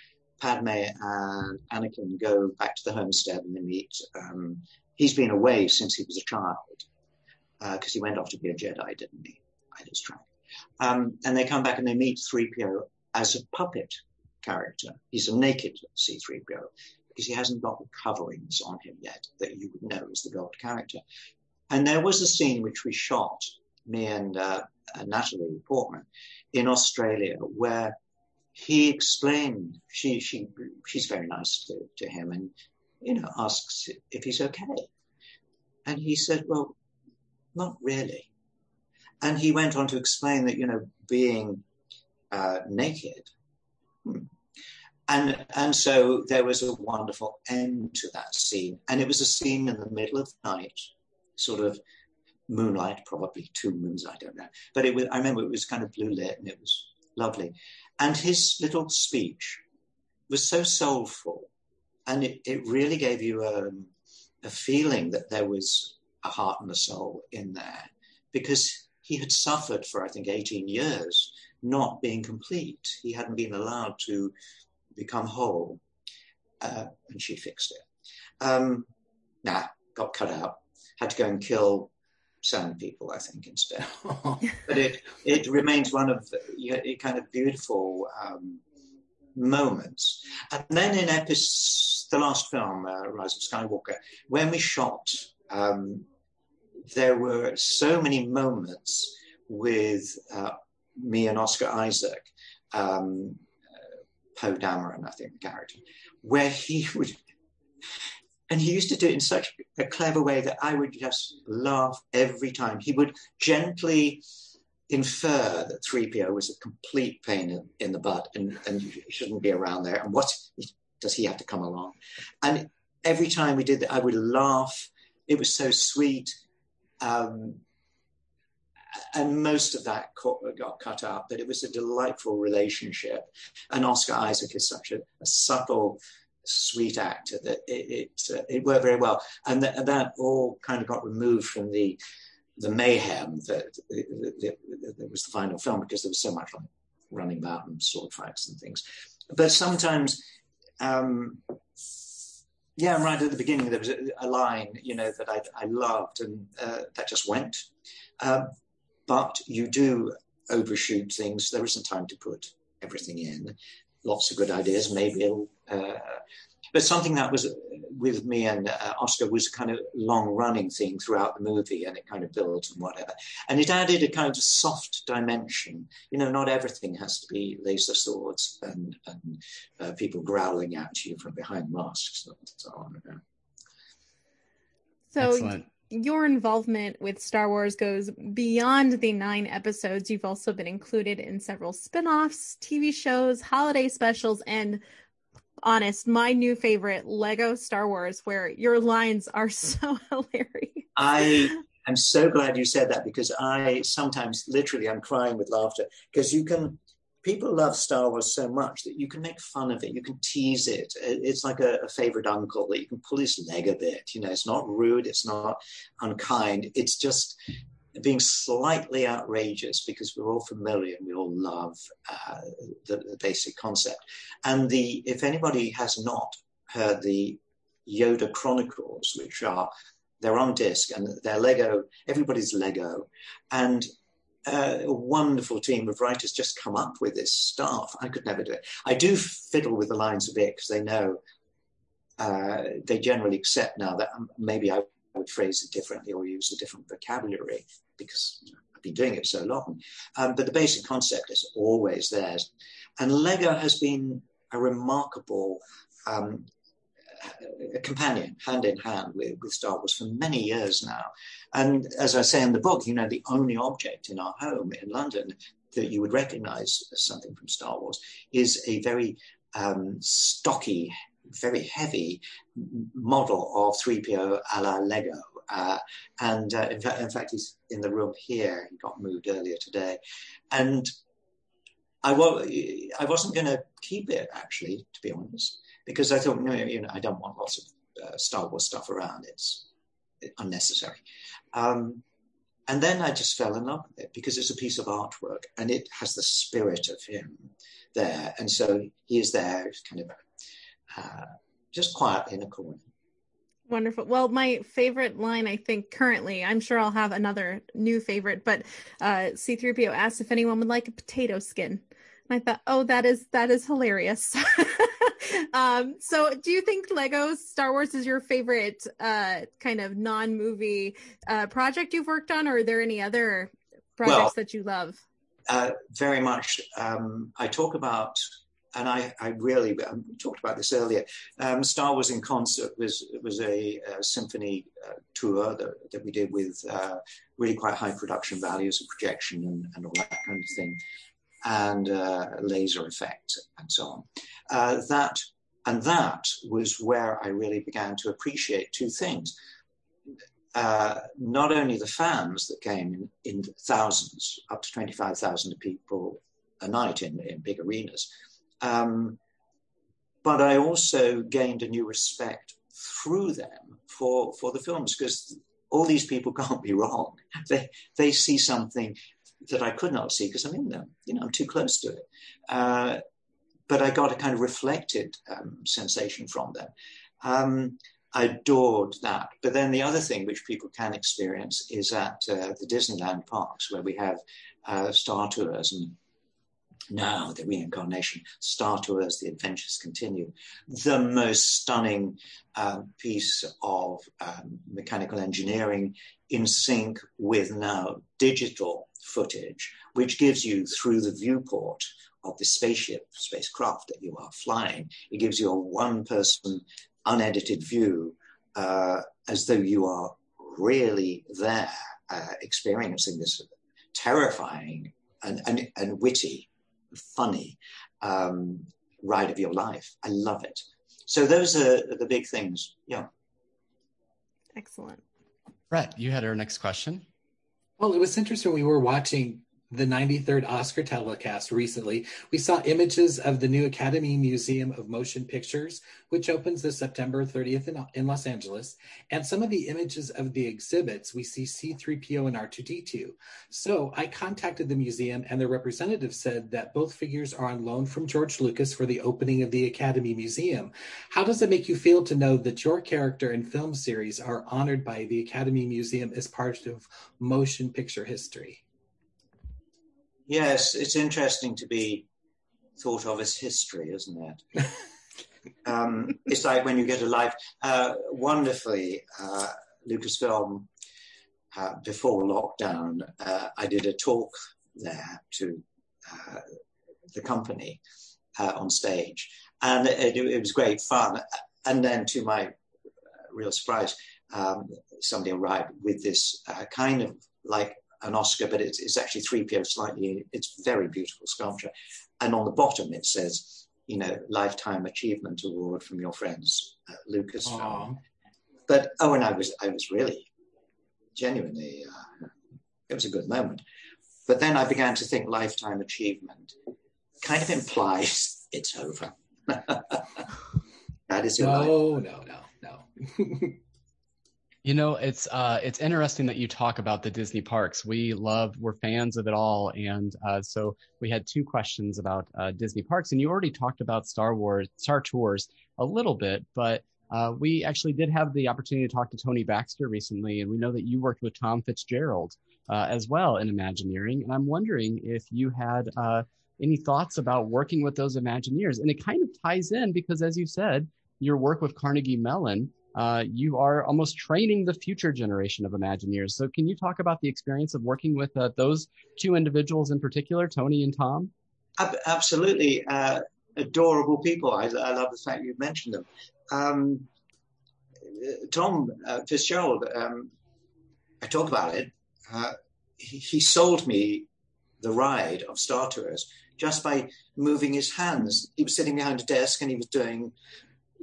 Padme and Anakin go back to the homestead and they meet. Um, he's been away since he was a child because uh, he went off to be a Jedi, didn't he? I lose track. Um, and they come back and they meet 3PO as a puppet character. He's a naked C3PO because he hasn't got the coverings on him yet that you would know as the gold character. And there was a scene which we shot, me and uh, Natalie Portman, in Australia, where he explained she she she's very nice to, to him and you know asks if he's okay, and he said, well, not really. And he went on to explain that you know being uh, naked hmm, and and so there was a wonderful end to that scene. And it was a scene in the middle of the night sort of moonlight probably two moons i don't know. But it was i remember it was kind of blue lit and it was lovely. And his little speech was so soulful and it, it really gave you a, a feeling that there was a heart and a soul in there because he had suffered for i think 18 years not being complete. He hadn't been allowed to become whole. Uh, and she fixed it. Um, nah, got cut out. Had to go and kill seven people, I think, instead. [LAUGHS] but it it remains one of the kind of beautiful um, moments. And then in Epis, the last film, uh, Rise of Skywalker, when we shot, um, there were so many moments with uh, me and Oscar Isaac. Um, Poe Dameron, I think, the character, where he [LAUGHS] would, and he used to do it in such a clever way that I would just laugh every time. He would gently infer that 3PO was a complete pain in, in the butt and, and shouldn't be around there. And what does he have to come along? And every time we did that, I would laugh. It was so sweet. Um, and most of that got cut out, but it was a delightful relationship. And Oscar Isaac is such a, a subtle, sweet actor that it it, uh, it worked very well, and that, that all kind of got removed from the the mayhem that, that, that was the final film because there was so much like running about and sword fights and things. But sometimes, um, yeah, right at the beginning there was a, a line, you know, that I, I loved, and uh, that just went. Um, but you do overshoot things. There isn't time to put everything in. Lots of good ideas, maybe. Uh, but something that was with me and uh, Oscar was a kind of long running thing throughout the movie and it kind of builds and whatever. And it added a kind of soft dimension. You know, not everything has to be laser swords and, and uh, people growling at you from behind masks and so on. So Excellent your involvement with Star Wars goes beyond the nine episodes. You've also been included in several spin offs, TV shows, holiday specials, and honest, my new favorite, Lego Star Wars, where your lines are [LAUGHS] so hilarious. I am so glad you said that because I sometimes literally I'm crying with laughter because you can people love Star Wars so much that you can make fun of it, you can tease it. It's like a, a, favorite uncle that you can pull his leg a bit. You know, it's not rude, it's not unkind. It's just being slightly outrageous because we're all familiar and we all love uh, the, the, basic concept. And the if anybody has not heard the Yoda Chronicles, which are they're on disc and they're Lego, everybody's Lego, and uh, a wonderful team of writers just come up with this stuff. I could never do it. I do fiddle with the lines a bit because they know uh, they generally accept now that maybe I would phrase it differently or use a different vocabulary because I've been doing it so long. Um, but the basic concept is always theirs. And Lego has been a remarkable um, a companion, hand in hand with, with Star Wars for many years now. And as I say in the book, you know, the only object in our home in London that you would recognize as something from Star Wars is a very um, stocky, very heavy model of 3PO a la Lego. Uh, and uh, in, fact, in fact, he's in the room here. He got moved earlier today. And I, wa- I wasn't going to keep it, actually, to be honest because I thought, no, you know, I don't want lots of uh, Star Wars stuff around. It's unnecessary. Um, and then I just fell in love with it because it's a piece of artwork and it has the spirit of him there. And so he is there, kind of uh, just quiet in a corner. Wonderful. Well, my favorite line, I think, currently, I'm sure I'll have another new favorite, but uh, C3PO asked if anyone would like a potato skin. And I thought, oh, that is that is hilarious. [LAUGHS] um, so do you think Lego Star Wars is your favorite uh, kind of non-movie uh, project you've worked on, or are there any other projects well, that you love? Uh, very much. Um, I talk about, and I, I really um, talked about this earlier. Um, Star Wars in concert was was a, a symphony uh, tour that, that we did with uh, really quite high production values of projection and, and all that kind of thing and uh, laser effect and so on. Uh, that and that was where I really began to appreciate two things. Uh, not only the fans that came in, in thousands, up to 25,000 people a night in, in big arenas, um, but I also gained a new respect through them for, for the films because all these people [LAUGHS] can't be wrong. They, they see something that I could not see because I'm in them. You know, I'm too close to it. Uh, but I got a kind of reflected um, sensation from them. Um, I adored that. But then the other thing which people can experience is at uh, the Disneyland parks where we have uh, Star Tours and now the reincarnation, Star Tours, the adventures continue. The most stunning um, piece of um, mechanical engineering in sync with now digital footage, which gives you through the viewport of the spaceship, spacecraft that you are flying, it gives you a one person unedited view uh, as though you are really there uh, experiencing this terrifying and, and, and witty, funny um, ride of your life. I love it. So those are the big things. Yeah. Excellent. Brett, you had our next question. Well, it was interesting. We were watching the 93rd Oscar telecast recently, we saw images of the new Academy Museum of Motion Pictures, which opens this September 30th in, in Los Angeles. And some of the images of the exhibits, we see C3PO and R2D2. So I contacted the museum, and their representative said that both figures are on loan from George Lucas for the opening of the Academy Museum. How does it make you feel to know that your character and film series are honored by the Academy Museum as part of motion picture history? Yes, it's interesting to be thought of as history, isn't it? [LAUGHS] um, it's like when you get a life. Uh, wonderfully, uh, Lucasfilm, uh, before lockdown, uh, I did a talk there to uh, the company uh, on stage, and it, it, was great fun. And then, to my real surprise, um, somebody arrived with this kind of like an Oscar, but it's, it's actually 3PO slightly. It's very beautiful sculpture. And on the bottom it says, you know, Lifetime Achievement Award from your friends at Lucasfilm. But oh, and I was I was really genuinely uh, it was a good moment. But then I began to think lifetime achievement kind of implies it's over. [LAUGHS] that is your no, no, no, no. [LAUGHS] You know, it's uh, it's interesting that you talk about the Disney parks. We love, we're fans of it all, and uh, so we had two questions about uh, Disney parks, and you already talked about Star Wars, Star Tours a little bit, but uh, we actually did have the opportunity to talk to Tony Baxter recently, and we know that you worked with Tom Fitzgerald uh, as well in Imagineering, and I'm wondering if you had uh, any thoughts about working with those Imagineers, and it kind of ties in because, as you said, your work with Carnegie Mellon uh, you are almost training the future generation of Imagineers. So, can you talk about the experience of working with uh, those two individuals in particular, Tony and Tom? Absolutely. Uh, adorable people. I, I, love the fact you mentioned them. Um, Tom uh, Fitzgerald, um, I talk about it. Uh, he, he sold me the ride of Star Tours just by moving his hands. He was sitting behind a desk and he was doing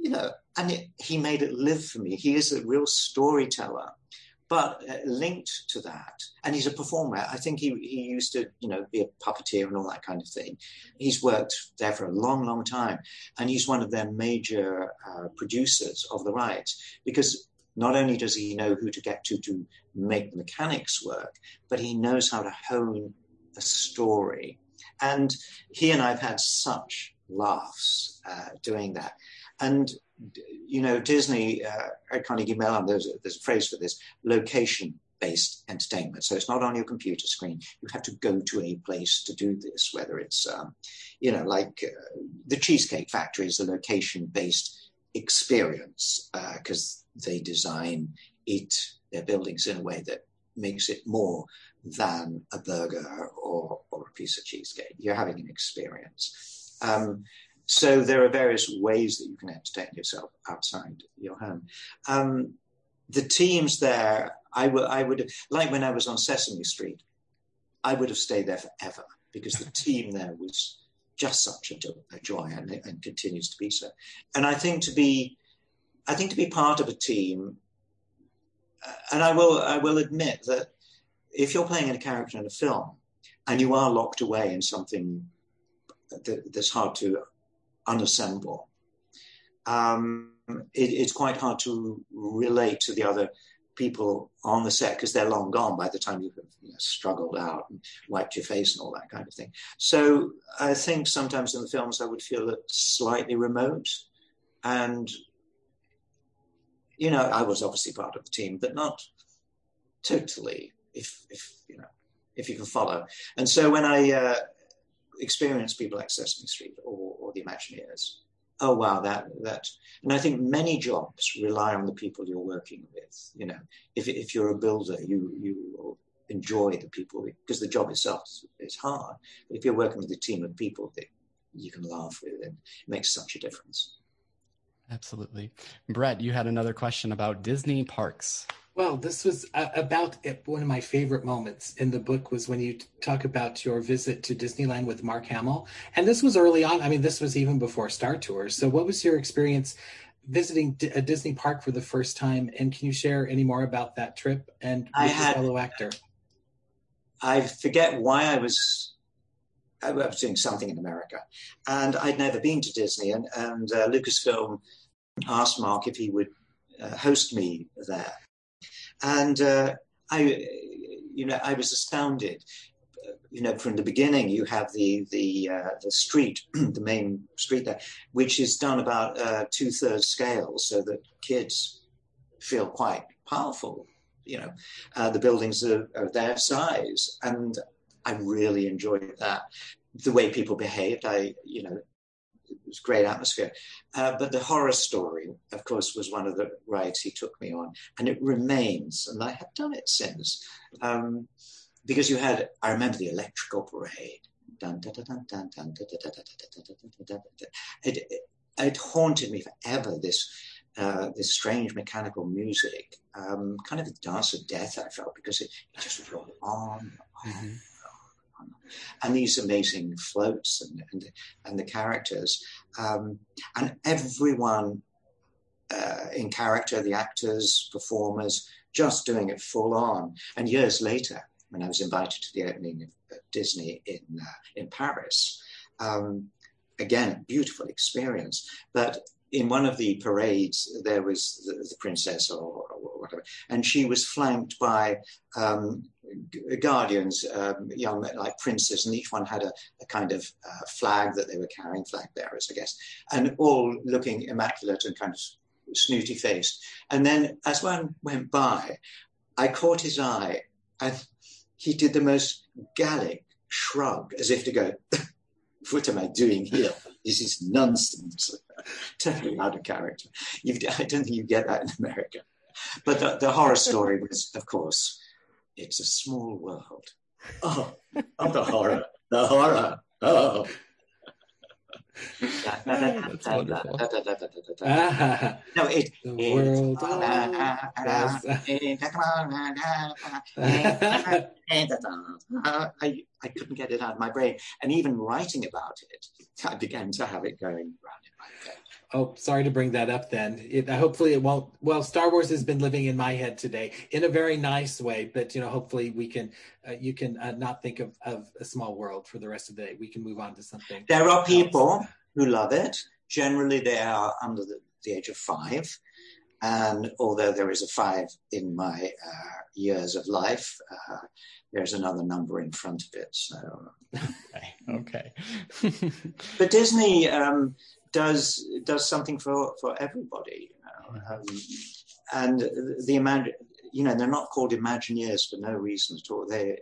you know, and it, he made it live for me. He is a real storyteller, but uh, linked to that, and he's a performer. I think he, he used to, you know, be a puppeteer and all that kind of thing. He's worked there for a long, long time, and he's one of their major uh, producers of the rides because not only does he know who to get to to make the mechanics work, but he knows how to hone a story. And he and I have had such laughs uh, doing that. And you know, Disney uh, at Carnegie Mellon, there's a, there's a phrase for this: location based entertainment. So it's not on your computer screen. You have to go to a place to do this, whether it's, um, you know, like uh, the Cheesecake Factory is a location based experience because uh, they design it, their buildings in a way that makes it more than a burger or, or a piece of cheesecake. You're having an experience. Um, so there are various ways that you can entertain yourself outside your home. Um, the teams there, I would, I would, like when I was on Sesame Street, I would have stayed there forever because the team there was just such a, a joy and, and, continues to be so. And I think to be, I think to be part of a team, uh, and I will, I will admit that if you're playing a character in a film and you are locked away in something that, that's hard to unassemble. Um, it, it's quite hard to relate to the other people on the set because they're long gone by the time you've you know, struggled out and wiped your face and all that kind of thing. So I think sometimes in the films I would feel slightly remote. And, you know, I was obviously part of the team, but not totally, if, if you know, if you can follow. And so when I uh, experienced people like Sesame Street the Imagineers. Oh wow, that that, and I think many jobs rely on the people you're working with. You know, if if you're a builder, you you enjoy the people because the job itself is, is hard. But if you're working with a team of people that you can laugh with, it makes such a difference. Absolutely, Brett. You had another question about Disney parks. Well, this was uh, about it. one of my favorite moments in the book was when you talk about your visit to Disneyland with Mark Hamill. And this was early on. I mean, this was even before Star Tours. So, what was your experience visiting a Disney park for the first time? And can you share any more about that trip and I had, fellow actor? I forget why I was. I was doing something in America, and I'd never been to Disney. And, and uh, Lucasfilm asked Mark if he would uh, host me there and uh, I, you know, I was astounded. You know, from the beginning, you have the the uh, the street, [CLEARS THROAT] the main street there, which is done about uh, two thirds scale, so that kids feel quite powerful. You know, uh, the buildings are, are their size, and I really enjoyed that. The way people behaved, I, you know, was great atmosphere. Uh, but the horror story, of course, was one of the rides he took me on, and it remains, and I have done it since. Um, because you had, I remember the electrical parade. It, it, haunted me forever. This uh, this strange mechanical music, um, kind of a dance of death. I felt because it, it just rolled on. Mm-hmm and these amazing floats and, and, and the characters. Um, and everyone uh, in character, the actors, performers, just doing it full on. And years later, when I was invited to the opening of Disney in, uh, in Paris, um, again, beautiful experience. But in one of the parades, there was the, the princess or, or, whatever, and she was flanked by um, guardians, um, young like princes, and each one had a, a kind of uh, flag that they were carrying, flag bearers, I guess, and all looking immaculate and kind of snooty faced. And then as one went by, I caught his eye, and he did the most Gallic shrug, as if to go, [LAUGHS] "What am I doing here? This is nonsense." Totally out of character. You've, [LAUGHS] I don't think you get that in America. But the, the horror story was, of course, it's a small world. Oh, oh the horror, the horror. Oh. That's wonderful. no, it, The it- world I, I couldn't get it out of my brain. And even writing about it, I began to have it going round in my head. Oh, sorry to bring that up then. It, hopefully it won't. Well, Star Wars has been living in my head today in a very nice way, but you know, hopefully we can, uh, you can uh, not think of, of a small world for the rest of the day. We can move on to something. There are else. people who love it. Generally, they are under the, the age of five. And although there is a five in my uh, years of life, uh, there's another number in front of it. So, [LAUGHS] Okay. [LAUGHS] but Disney um, does does something for for everybody, you know. Um, and the imag- you know, they're not called Imagineers for no reason at all. They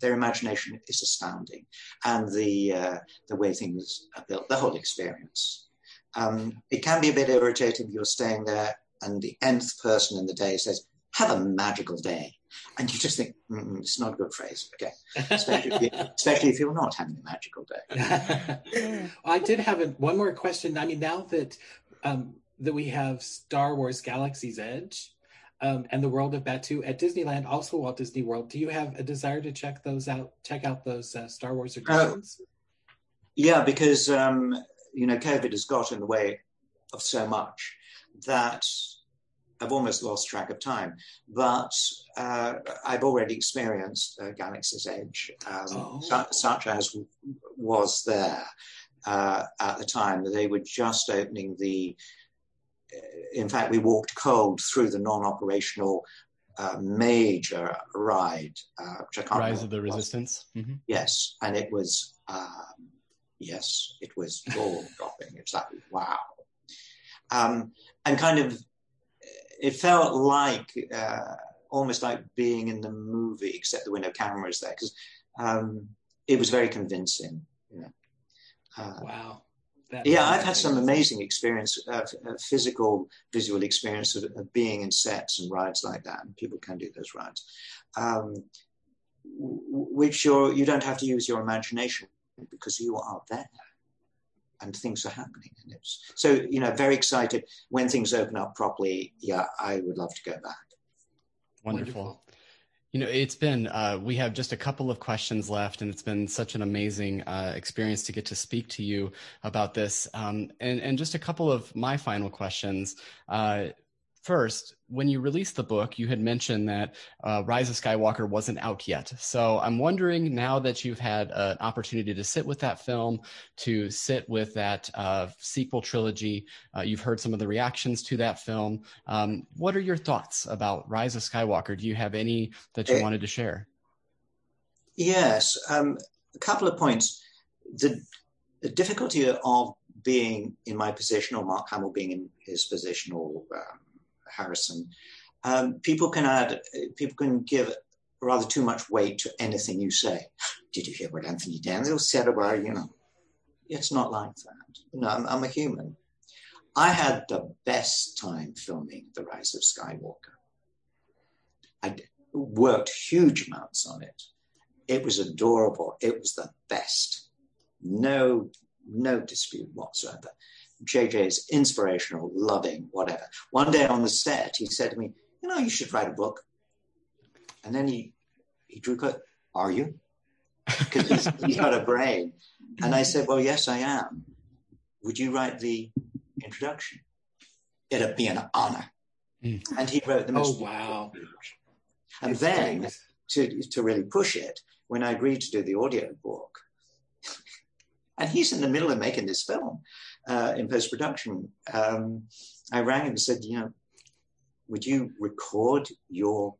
their imagination is astounding, and the uh, the way things are built, the whole experience. Um, it can be a bit irritating if you're staying there and the nth person in the day says, "Have a magical day," and you just think, "It's not a good phrase." Okay, [LAUGHS] especially if, you, especially if you're not having a magical day. [LAUGHS] I did have a, one more question. I mean, now that um, that we have Star Wars Galaxy's Edge um, and the World of Batuu at Disneyland, also Walt Disney World, do you have a desire to check those out? Check out those uh, Star Wars editions? Yeah, because um, you know, COVID has got in the way of so much that I've almost lost track of time. But uh, I've already experienced uh, Galaxy's Edge, um, Oh. su- such as was there uh, at the time. They were just opening the. In fact, we walked cold through the non-operational uh, major ride, uh, which I can't Rise remember of the what it was. Resistance. hmm Yes, and it was um, yes, it was jaw dropping. It's like wow, um, and kind of it felt like uh, almost like being in the movie, except there were no cameras there because um, it was very convincing. You know. Uh, Wow. That- yeah, I've had some amazing experience, uh, uh, physical, visual experience of, of being in sets and rides like that, and people can do those rides, um, which you're, you don't have to use your imagination because you are there, and things are happening. And it's so you know very excited when things open up properly. Yeah, I would love to go back. Wonderful. Wonderful. You know, it's been, uh, we have just a couple of questions left, and it's been such an amazing uh, experience to get to speak to you about this. Um, and, and just a couple of my final questions. Uh, first, when you released the book, you had mentioned that uh, Rise of Skywalker wasn't out yet. So I'm wondering now that you've had an opportunity to sit with that film, to sit with that uh, sequel trilogy, uh, you've heard some of the reactions to that film. Um, what are your thoughts about Rise of Skywalker? Do you have any that you Eh, wanted to share? Yes, um, a couple of points. The, the difficulty of being in my position, or Mark Hamill being in his position, or um, Harrison, um, people can add, people can give rather too much weight to anything you say. [GASPS] Did you hear what Anthony Daniels said about, you know? It's not like that. No, I'm, I'm a human. I had the best time filming The Rise of Skywalker. I worked huge amounts on it. It was adorable. It was the best. No, no dispute whatsoever. JJ is inspirational, loving, whatever. One day on the set, he said to me, "You know, you should write a book." And then he he drew. Are you? Because he's, he's got a brain. And I said, "Well, yes, I am. Would you write the introduction? It'd be an honor." Mm. And he wrote the most Oh, wow. and It's then to, to really push it, when I agreed to do the audio book, [LAUGHS] And he's in the middle of making this film uh, in post production. Um, I rang him and said, you know, would you record your,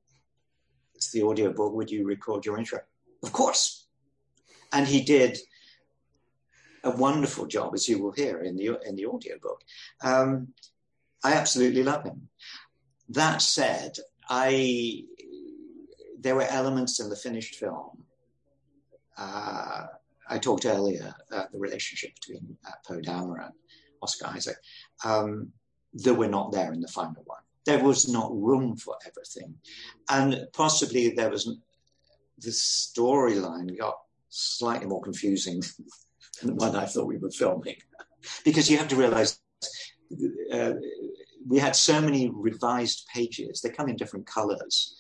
it's the audio book, would you record your intro? Of course. And he did a wonderful job, as you will hear in the, in the audio book. Um, I absolutely love him. That said, I, there were elements in the finished film. Uh, I talked earlier uh, the relationship between uh, Poe Dameron and Oscar Isaac um, that were not there in the final one. There was not room for everything, and possibly there was the storyline got slightly more confusing [LAUGHS] than the one I thought we were filming, because you have to realize. Uh, we had so many revised pages. They come in different colors.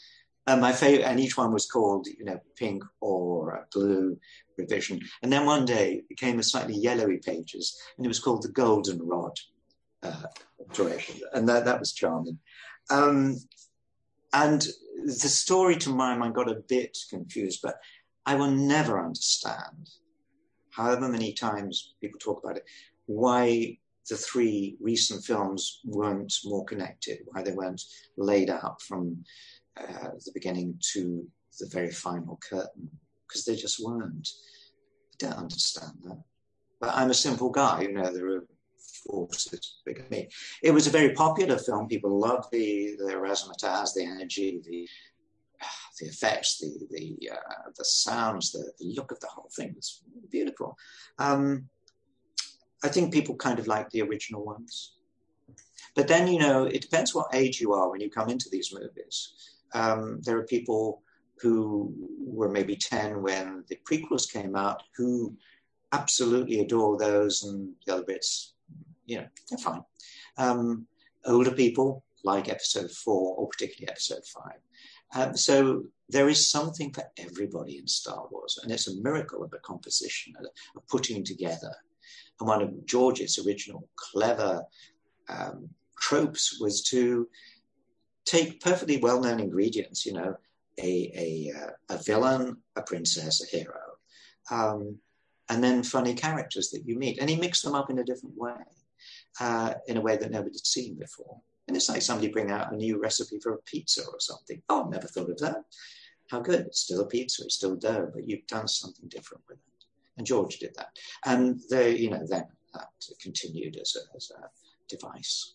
And my favorite, and each one was called, you know, pink or blue revision. And then one day it came a slightly yellowy pages, and it was called the Golden Rod uh, and that that was charming. Um, and the story, to my mind, got a bit confused, but I will never understand, however many times people talk about it, why the three recent films weren't more connected, why they weren't laid out from uh, the beginning to the very final curtain, because they just weren't. I don't understand that. But I'm a simple guy, you know, there are forces bigger than me. It was a very popular film. People loved the, the razzmatazz, the energy, the [SIGHS] the effects, the the uh, the sounds, the, the look of the whole thing was beautiful. Um, I think people kind of like the original ones. But then, you know, it depends what age you are when you come into these movies. Um, there are people who were maybe 10 when the prequels came out who absolutely adore those and the other bits, you know, they're fine. Um, older people like episode four or particularly episode five. Um, so there is something for everybody in Star Wars, and it's a miracle of a composition, of putting together and one of George's original clever um, tropes was to take perfectly well-known ingredients, you know, a, a, uh, a villain, a princess, a hero, um, and then funny characters that you meet. And he mixed them up in a different way, uh, in a way that nobody had seen before. And it's like somebody bring out a new recipe for a pizza or something. Oh, never thought of that. How good. It's still a pizza, it's still dough, but you've done something different with it. And George did that. And they, you know, then that continued as a, as a device.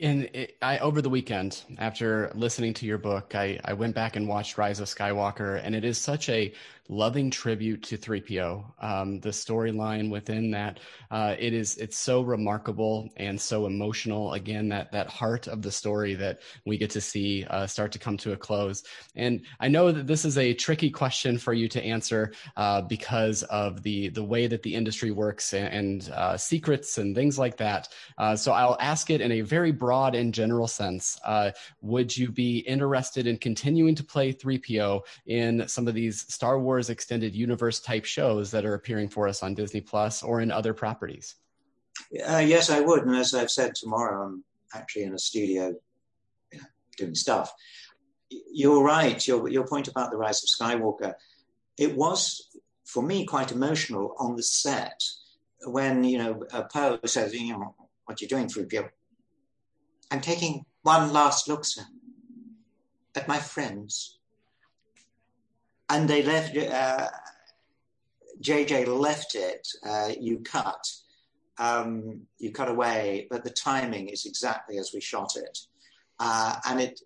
In I over the weekend after listening to your book, I, I went back and watched Rise of Skywalker, and it is such a loving tribute to 3PO. Um, the storyline within that, uh, it is it's so remarkable and so emotional. Again, that that heart of the story that we get to see uh, start to come to a close. And I know that this is a tricky question for you to answer uh, because of the the way that the industry works and, and uh, secrets and things like that. Uh, so I'll ask it in a very broad and general sense. Uh, would you be interested in continuing to play 3PO in some of these Star Wars extended universe type shows that are appearing for us on Disney Plus or in other properties? Uh, yes, I would. And as I've said, tomorrow I'm actually in a studio you know, doing stuff. You're right. Your, your point about the rise of Skywalker, it was for me quite emotional on the set when you know uh, Poe says, "You know what you're doing, through Bill." I'm taking one last look, sir, at my friends and they left. Uh, JJ left it. Uh, you cut. Um, you cut away, but the timing is exactly as we shot it, uh, and it.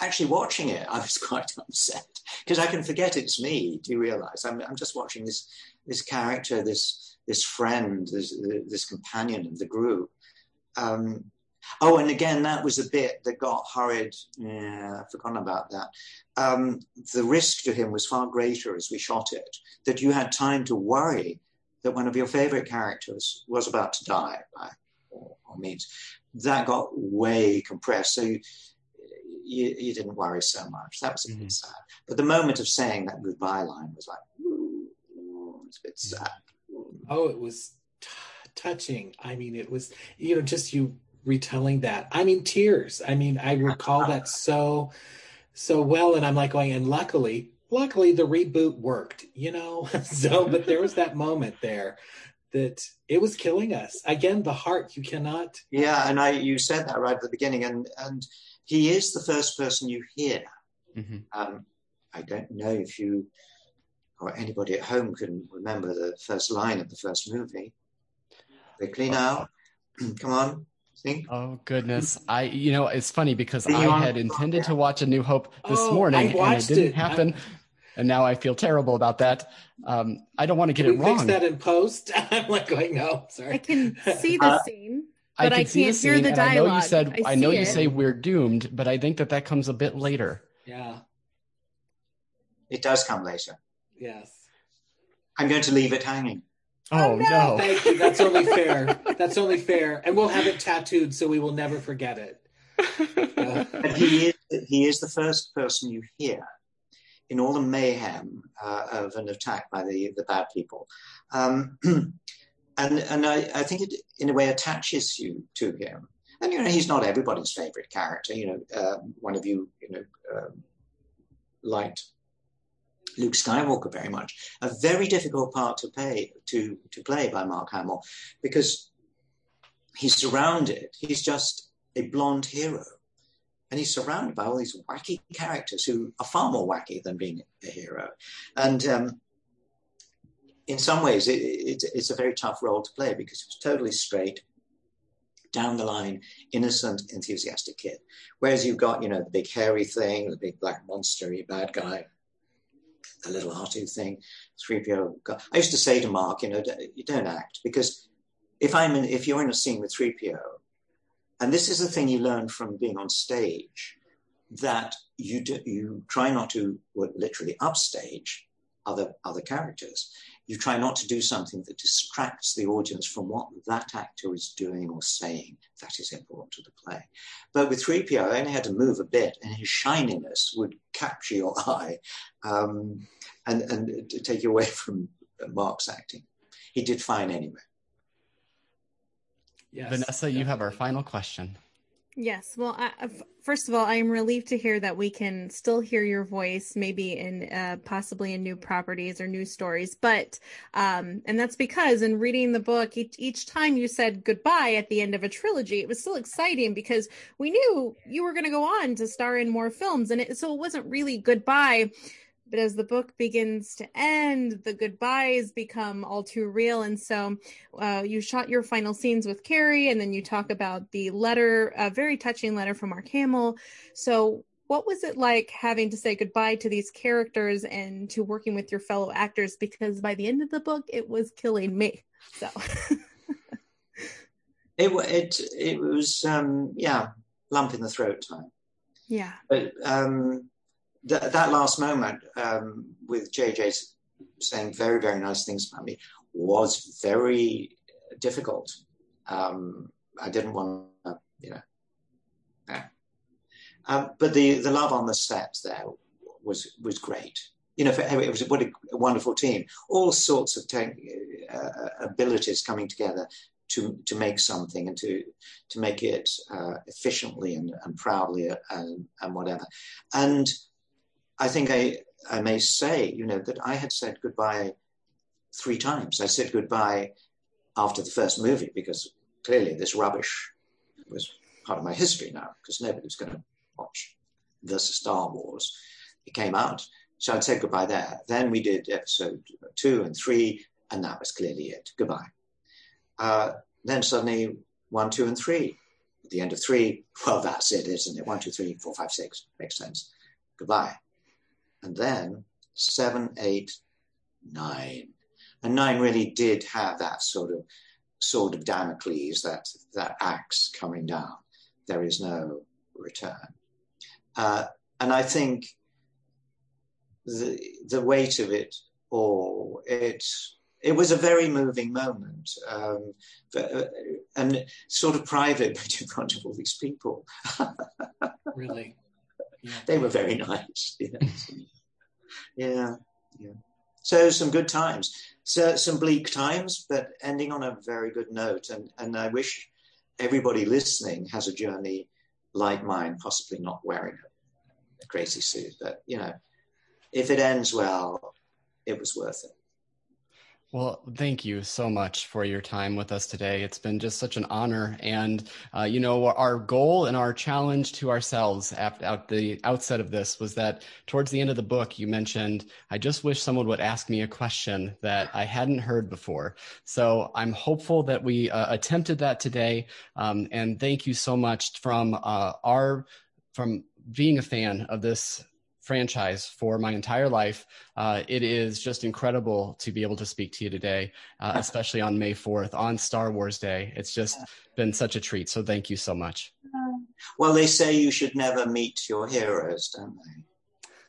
Actually, watching it, [LAUGHS] I was quite upset because I can forget it's me. Do you realize? I'm, I'm just watching this this character, this this friend, this this companion of the group, um, Oh, and again, that was a bit that got hurried. Yeah, I've forgotten about that. Um, the risk to him was far greater as we shot it, that you had time to worry that one of your favorite characters was about to die by all, means. That got way compressed. So you, you, you, didn't worry so much. That was a mm-hmm. bit sad. But the moment of saying that goodbye line was like, ooh, it's a bit sad. Oh, it was t- touching. I mean, it was, you know, just you retelling that. I mean, tears. I mean, I recall that [LAUGHS] so, so well. And I'm like going, and luckily, luckily the reboot worked, you know. [LAUGHS] so, but there was that moment there that it was killing us. Again, the heart you cannot. Yeah, and I you said that right at the beginning, and and he is the first person you hear. Mm-hmm. Um, I don't know if you or anybody at home can remember the first line of the first movie. They clean out. come on. Think. Oh goodness! I, you know, it's funny because I had intended to watch A New Hope this oh, morning, and it didn't it. happen. I and now I feel terrible about that. Um, I don't want to get can it wrong. Fix that in post. [LAUGHS] I'm like going, no, sorry. I can see [LAUGHS] the uh, scene, but I, I can't the hear the dialogue. I know you said, I, I know you it. say we're doomed, but I think that that comes a bit later. Yeah, it does come later. Yes, I'm going to leave it hanging. Oh, oh no. no! Thank you. That's only fair. That's only fair, and we'll have it tattooed so we will never forget it. [LAUGHS] Uh, he is he is the first person you hear in all the mayhem uh, of an attack by the, the bad people. Um, [CLEARS THROAT] and and I, I think it, in a way, attaches you to him. And, you know, he's not everybody's favorite character. You know, uh, one of you, you know, um, liked Luke Skywalker very much. A very difficult part to play to to play by Mark Hamill because he's surrounded. He's just a blonde hero and he's surrounded by all these wacky characters who are far more wacky than being a hero. And um, in some ways, it, it, it's a very tough role to play because it's totally straight, down the line, innocent, enthusiastic kid. Whereas you've got, you know, the big hairy thing, the big black monster, bad guy, the little R2 thing, 3PO. I used to say to Mark, you know, you don't act because if I'm in, if you're in a scene with 3PO and this is the thing you learn from being on stage that you do, you try not to literally upstage other other characters. You try not to do something that distracts the audience from what that actor is doing or saying. That is important to the play. But with 3PO, I only had to move a bit, and his shininess would capture your [LAUGHS] eye um, and, and take you away [LAUGHS] from Mark's acting. He did fine anyway. Yes, Vanessa, definitely. you have our final question. Yes. Well, I, first of all, I am relieved to hear that we can still hear your voice, maybe in uh, possibly in new properties or new stories. But, um, and that's because in reading the book, each, each time you said goodbye at the end of a trilogy, it was still exciting because we knew you were going to go on to star in more films. And it, so it wasn't really goodbye but as the book begins to end, the goodbyes become all too real. And so uh, you shot your final scenes with Carrie, and then you talk about the letter, a very touching letter from Mark Hamill. So, what was it like having to say goodbye to these characters and to working with your fellow actors? Because by the end of the book, it was killing me. So. [LAUGHS] it, it, it was, um, yeah, lump in the throat time. Yeah. But, um, that, that last moment um, with JJ saying very, very nice things about me was very difficult. Um, I didn't want to, you know. Um, but the, the love on the set there was was great. You know, it was what a, wonderful team. All sorts of te- uh, abilities coming together to to make something and to to make it uh, efficiently and, and proudly and, and whatever. And I think I, I may say, you know, that I had said goodbye three times. I said goodbye after the first movie because clearly this rubbish was part of my history now because nobody was going to watch the Star Wars. It came out. So I'd said goodbye there. Then we did episode two and three, and that was clearly it. Goodbye. Uh, then suddenly one, two, and three. At the end of three, well, that's it, isn't it? One, two, three, four, five, six. Makes sense. Goodbye. And then seven, eight, nine. And nine really did have that sort of sword of Damocles, that, that axe coming down. There is no return. Uh, and I think the, the weight of it all, it, it was a very moving moment um, uh, and sort of private, [LAUGHS] but in front of all these people. [LAUGHS] really? They were very [LAUGHS] nice. yeah, yeah. So some good times. So some bleak times, but ending on a very good note. And and I wish everybody listening has a journey like mine, possibly not wearing a crazy suit, but you know, if it ends well, it was worth it. Well, thank you so much for your time with us today. It's been just such an honor. And, uh, you know, our goal and our challenge to ourselves at, at the outset of this was that towards the end of the book, you mentioned, I just wish someone would ask me a question that I hadn't heard before. So I'm hopeful that we uh, attempted that today. Um, and thank you so much from uh, our, from being a fan of this franchise for my entire life. Uh, it is just incredible to be able to speak to you today, uh, especially on May 4th, on Star Wars Day. It's just been such a treat. So thank you so much. Well, they say you should never meet your heroes, don't they?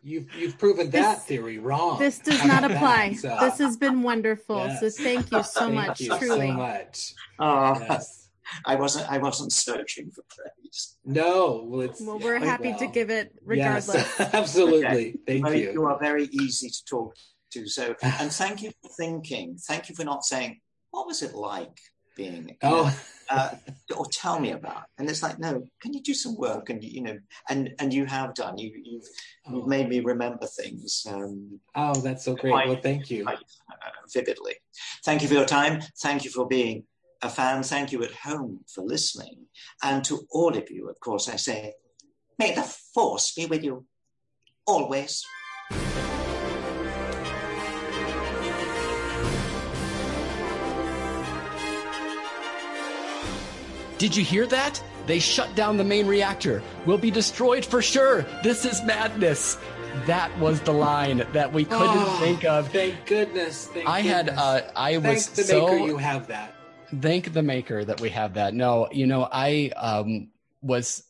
You've, you've proven that this, theory wrong. This does not [LAUGHS] apply. That, so. This has been wonderful. Yes. So thank you so thank much. You truly. so much. Oh, yes. I wasn't. I wasn't searching for praise. No, well, it's, well we're happy well. to give it regardless. Yes, [LAUGHS] absolutely. Okay. Thank you. You are very easy to talk to. So, [SIGHS] and thank you for thinking. Thank you for not saying what was it like being. Oh. [LAUGHS] uh, or tell me about. And it's like, no, can you do some work? And you know, and and you have done. You you've you've oh. made me remember things. Um, oh, that's so great. Quite, well, thank you. Quite, uh, vividly. Thank you for your time. Thank you for being a fan, thank you at home for listening. And to all of you, of course, I say, may the force be with you always. Did you hear that? They shut down the main reactor. We'll be destroyed for sure. This is madness. That was the line that we couldn't oh, think of. Thank goodness. Thank I goodness. had, uh, I Thank was the so. Maker you have that thank the maker that we have that. No, you know, I um, was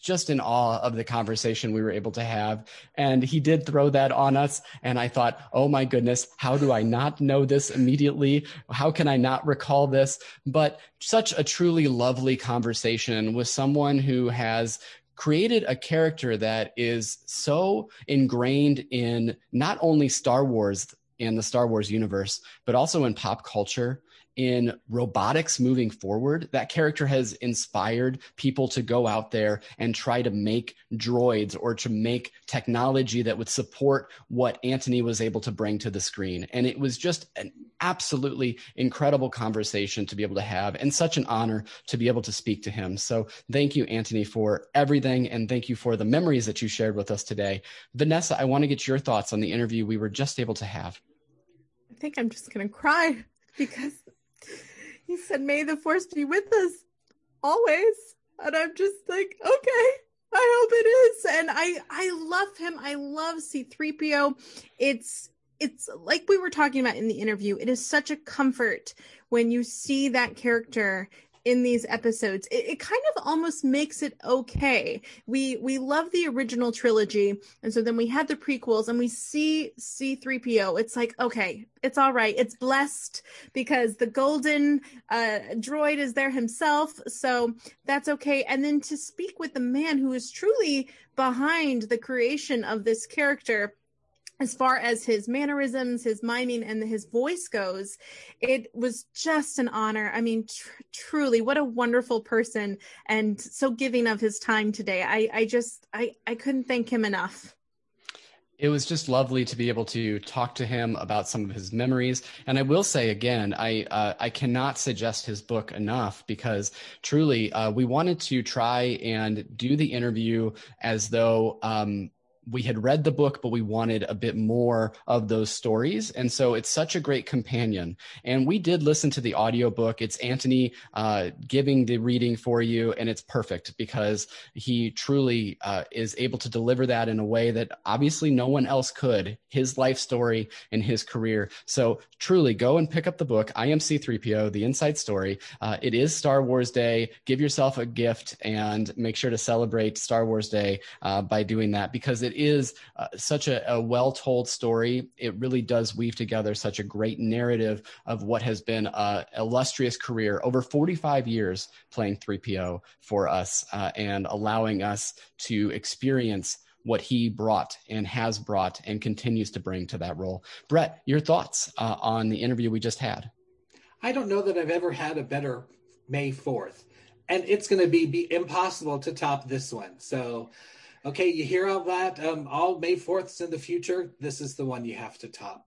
just in awe of the conversation we were able to have. And he did throw that on us. And I thought, oh my goodness, how do I not know this immediately? How can I not recall this? But such a truly lovely conversation with someone who has created a character that is so ingrained in not only Star Wars and the Star Wars universe, but also in pop culture in robotics moving forward. That character has inspired people to go out there and try to make droids or to make technology that would support what Anthony was able to bring to the screen. And it was just an absolutely incredible conversation to be able to have and such an honor to be able to speak to him. So thank you, Anthony, for everything. And thank you for the memories that you shared with us today. Vanessa, I want to get your thoughts on the interview we were just able to have. I think I'm just going to cry [LAUGHS] because he said, May the force be with us always. And I'm just like, okay, I hope it is. And I I love him. I love C3PO. It's it's like we were talking about in the interview. It is such a comfort when you see that character in these episodes it, it, kind of almost makes it okay. We we love the original trilogy and so then we had the prequels and we see c3po. It's like okay it's all right. It's blessed because the golden uh, droid is there himself so that's okay. And then to speak with the man who is truly behind the creation of this character as far as his mannerisms, his miming, and his voice goes, it was just an honor. I mean, tr- truly, what a wonderful person and so giving of his time today. I, I just, I, I couldn't thank him enough. It was just lovely to be able to talk to him about some of his memories. And I will say again, I uh, I cannot suggest his book enough because truly, uh, we wanted to try and do the interview as though um, we had read the book, but we wanted a bit more of those stories. And so it's such a great companion. And we did listen to the audiobook. It's Anthony uh, giving the reading for you, and it's perfect because he truly uh, is able to deliver that in a way that obviously no one else could, his life story and his career. So truly go and pick up the book, I Am C3PO, The Inside Story. Uh, it is Star Wars Day. Give yourself a gift and make sure to celebrate Star Wars Day uh, by doing that because it is uh, such a, a well told story. It really does weave together such a great narrative of what has been an illustrious career over 45 years playing 3PO for us uh, and allowing us to experience what he brought and has brought and continues to bring to that role. Brett, your thoughts uh, on the interview we just had? I don't know that I've ever had a better May 4th. And it's going to be, be impossible to top this one. So Okay, you hear all that? Um, all May 4ths in the future, this is the one you have to top.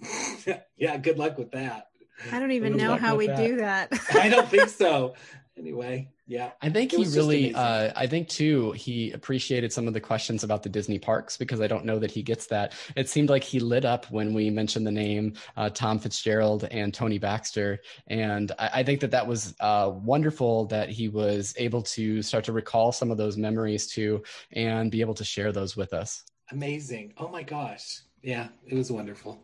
[LAUGHS] yeah, good luck with that. I don't even Good know how we that. do that. I don't think so. [LAUGHS] Anyway, yeah. I think he really, uh, I think too, he appreciated some of the questions about the Disney parks because I don't know that he gets that. It seemed like he lit up when we mentioned the name uh, Tom Fitzgerald and Tony Baxter. And I, I think that that was uh, wonderful that he was able to start to recall some of those memories too and be able to share those with us. Amazing. Oh my gosh. Yeah, it was wonderful.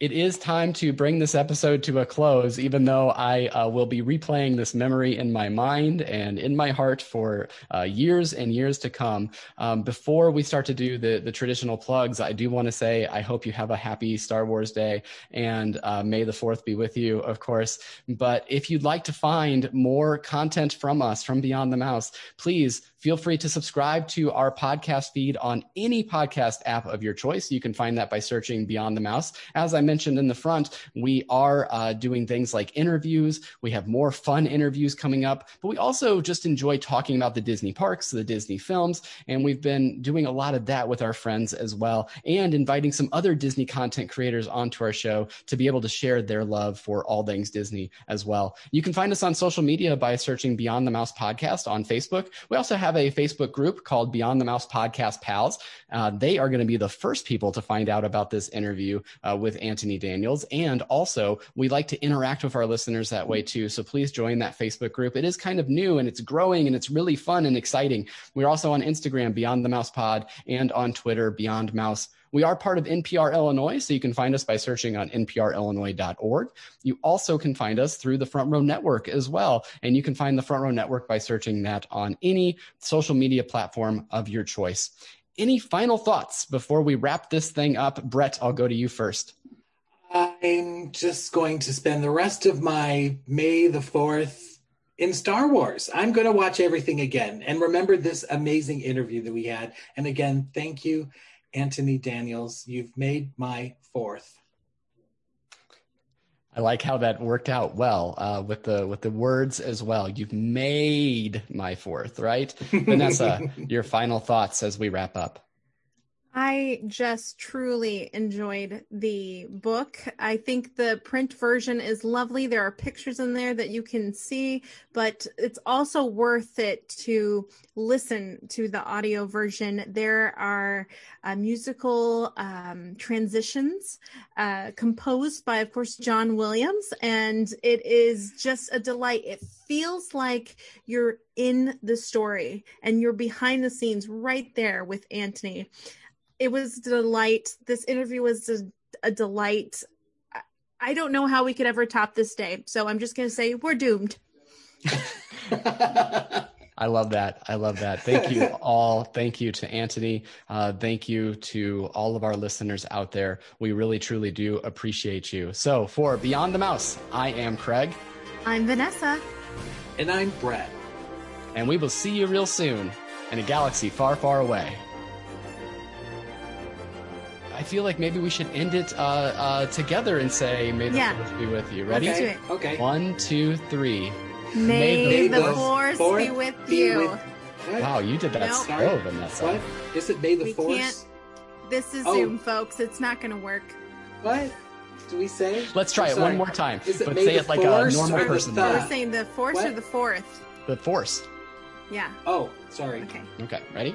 It is time to bring this episode to a close, even though I uh, will be replaying this memory in my mind and in my heart for uh, years and years to come. Um, before we start to do the, the traditional plugs, I do want to say I hope you have a happy Star Wars Day and uh, may the 4th be with you, of course. But if you'd like to find more content from us from Beyond the Mouse, please feel free to subscribe to our podcast feed on any podcast app of your choice. You can find that by searching Beyond the Mouse. As I mentioned in the front, we are uh, doing things like interviews. We have more fun interviews coming up, but we also just enjoy talking about the Disney parks, the Disney films, and we've been doing a lot of that with our friends as well, and inviting some other Disney content creators onto our show to be able to share their love for all things Disney as well. You can find us on social media by searching Beyond the Mouse Podcast on Facebook. We also have a Facebook group called Beyond the Mouse Podcast Pals. Uh, they are going to be the first people to find out about this interview uh, with Anthony Daniels. And also, we like to interact with our listeners that way too. So please join that Facebook group. It is kind of new and it's growing and it's really fun and exciting. We're also on Instagram, Beyond the Mouse Pod, and on Twitter, Beyond Mouse. We are part of NPR Illinois, so you can find us by searching on nprillinois.org. You also can find us through the Front Row Network as well, and you can find the Front Row Network by searching that on any social media platform of your choice. Any final thoughts before we wrap this thing up? Brett, I'll go to you first. I'm just going to spend the rest of my May the 4th in Star Wars. I'm going to watch everything again and remember this amazing interview that we had. And again, thank you, Anthony Daniels. You've made my fourth. I like how that worked out well uh, with the with the words as well. You've made my fourth, right? [LAUGHS] Vanessa, your final thoughts as we wrap up. I just truly enjoyed the book. I think the print version is lovely. There are pictures in there that you can see, but it's also worth it to listen to the audio version. There are uh, musical um, transitions uh, composed by, of course, John Williams, and it is just a delight. It feels like you're in the story and you're behind the scenes right there with Anthony it was a delight. This interview was a, a delight. I- I don't know how we could ever top this day. So I'm just going to say we're doomed. [LAUGHS] I love that. I love that. Thank you all. Thank you to Anthony. Uh, thank you to all of our listeners out there. We really, truly do appreciate you. So, for Beyond the Mouse, I am Craig, I'm Vanessa. and I'm Brett. and we will see you real soon in a galaxy far, far away. I feel like maybe we should end it uh, uh, together and say, "May the Yeah. force be with you." Ready? Okay. Okay. One, two, three. May, May the, the force, Fourth be with be you. with- What? Wow, you did that No. so, Vanessa. What? Is it May the We Force? can't- This is Oh. Zoom, folks. It's not going to work. What? Do we say? Let's try I'm it sorry. one more time, Is it but May say the it like a normal or the person. We're saying the fourth or the fourth. The force. Yeah. Oh, sorry. Okay. Okay, ready?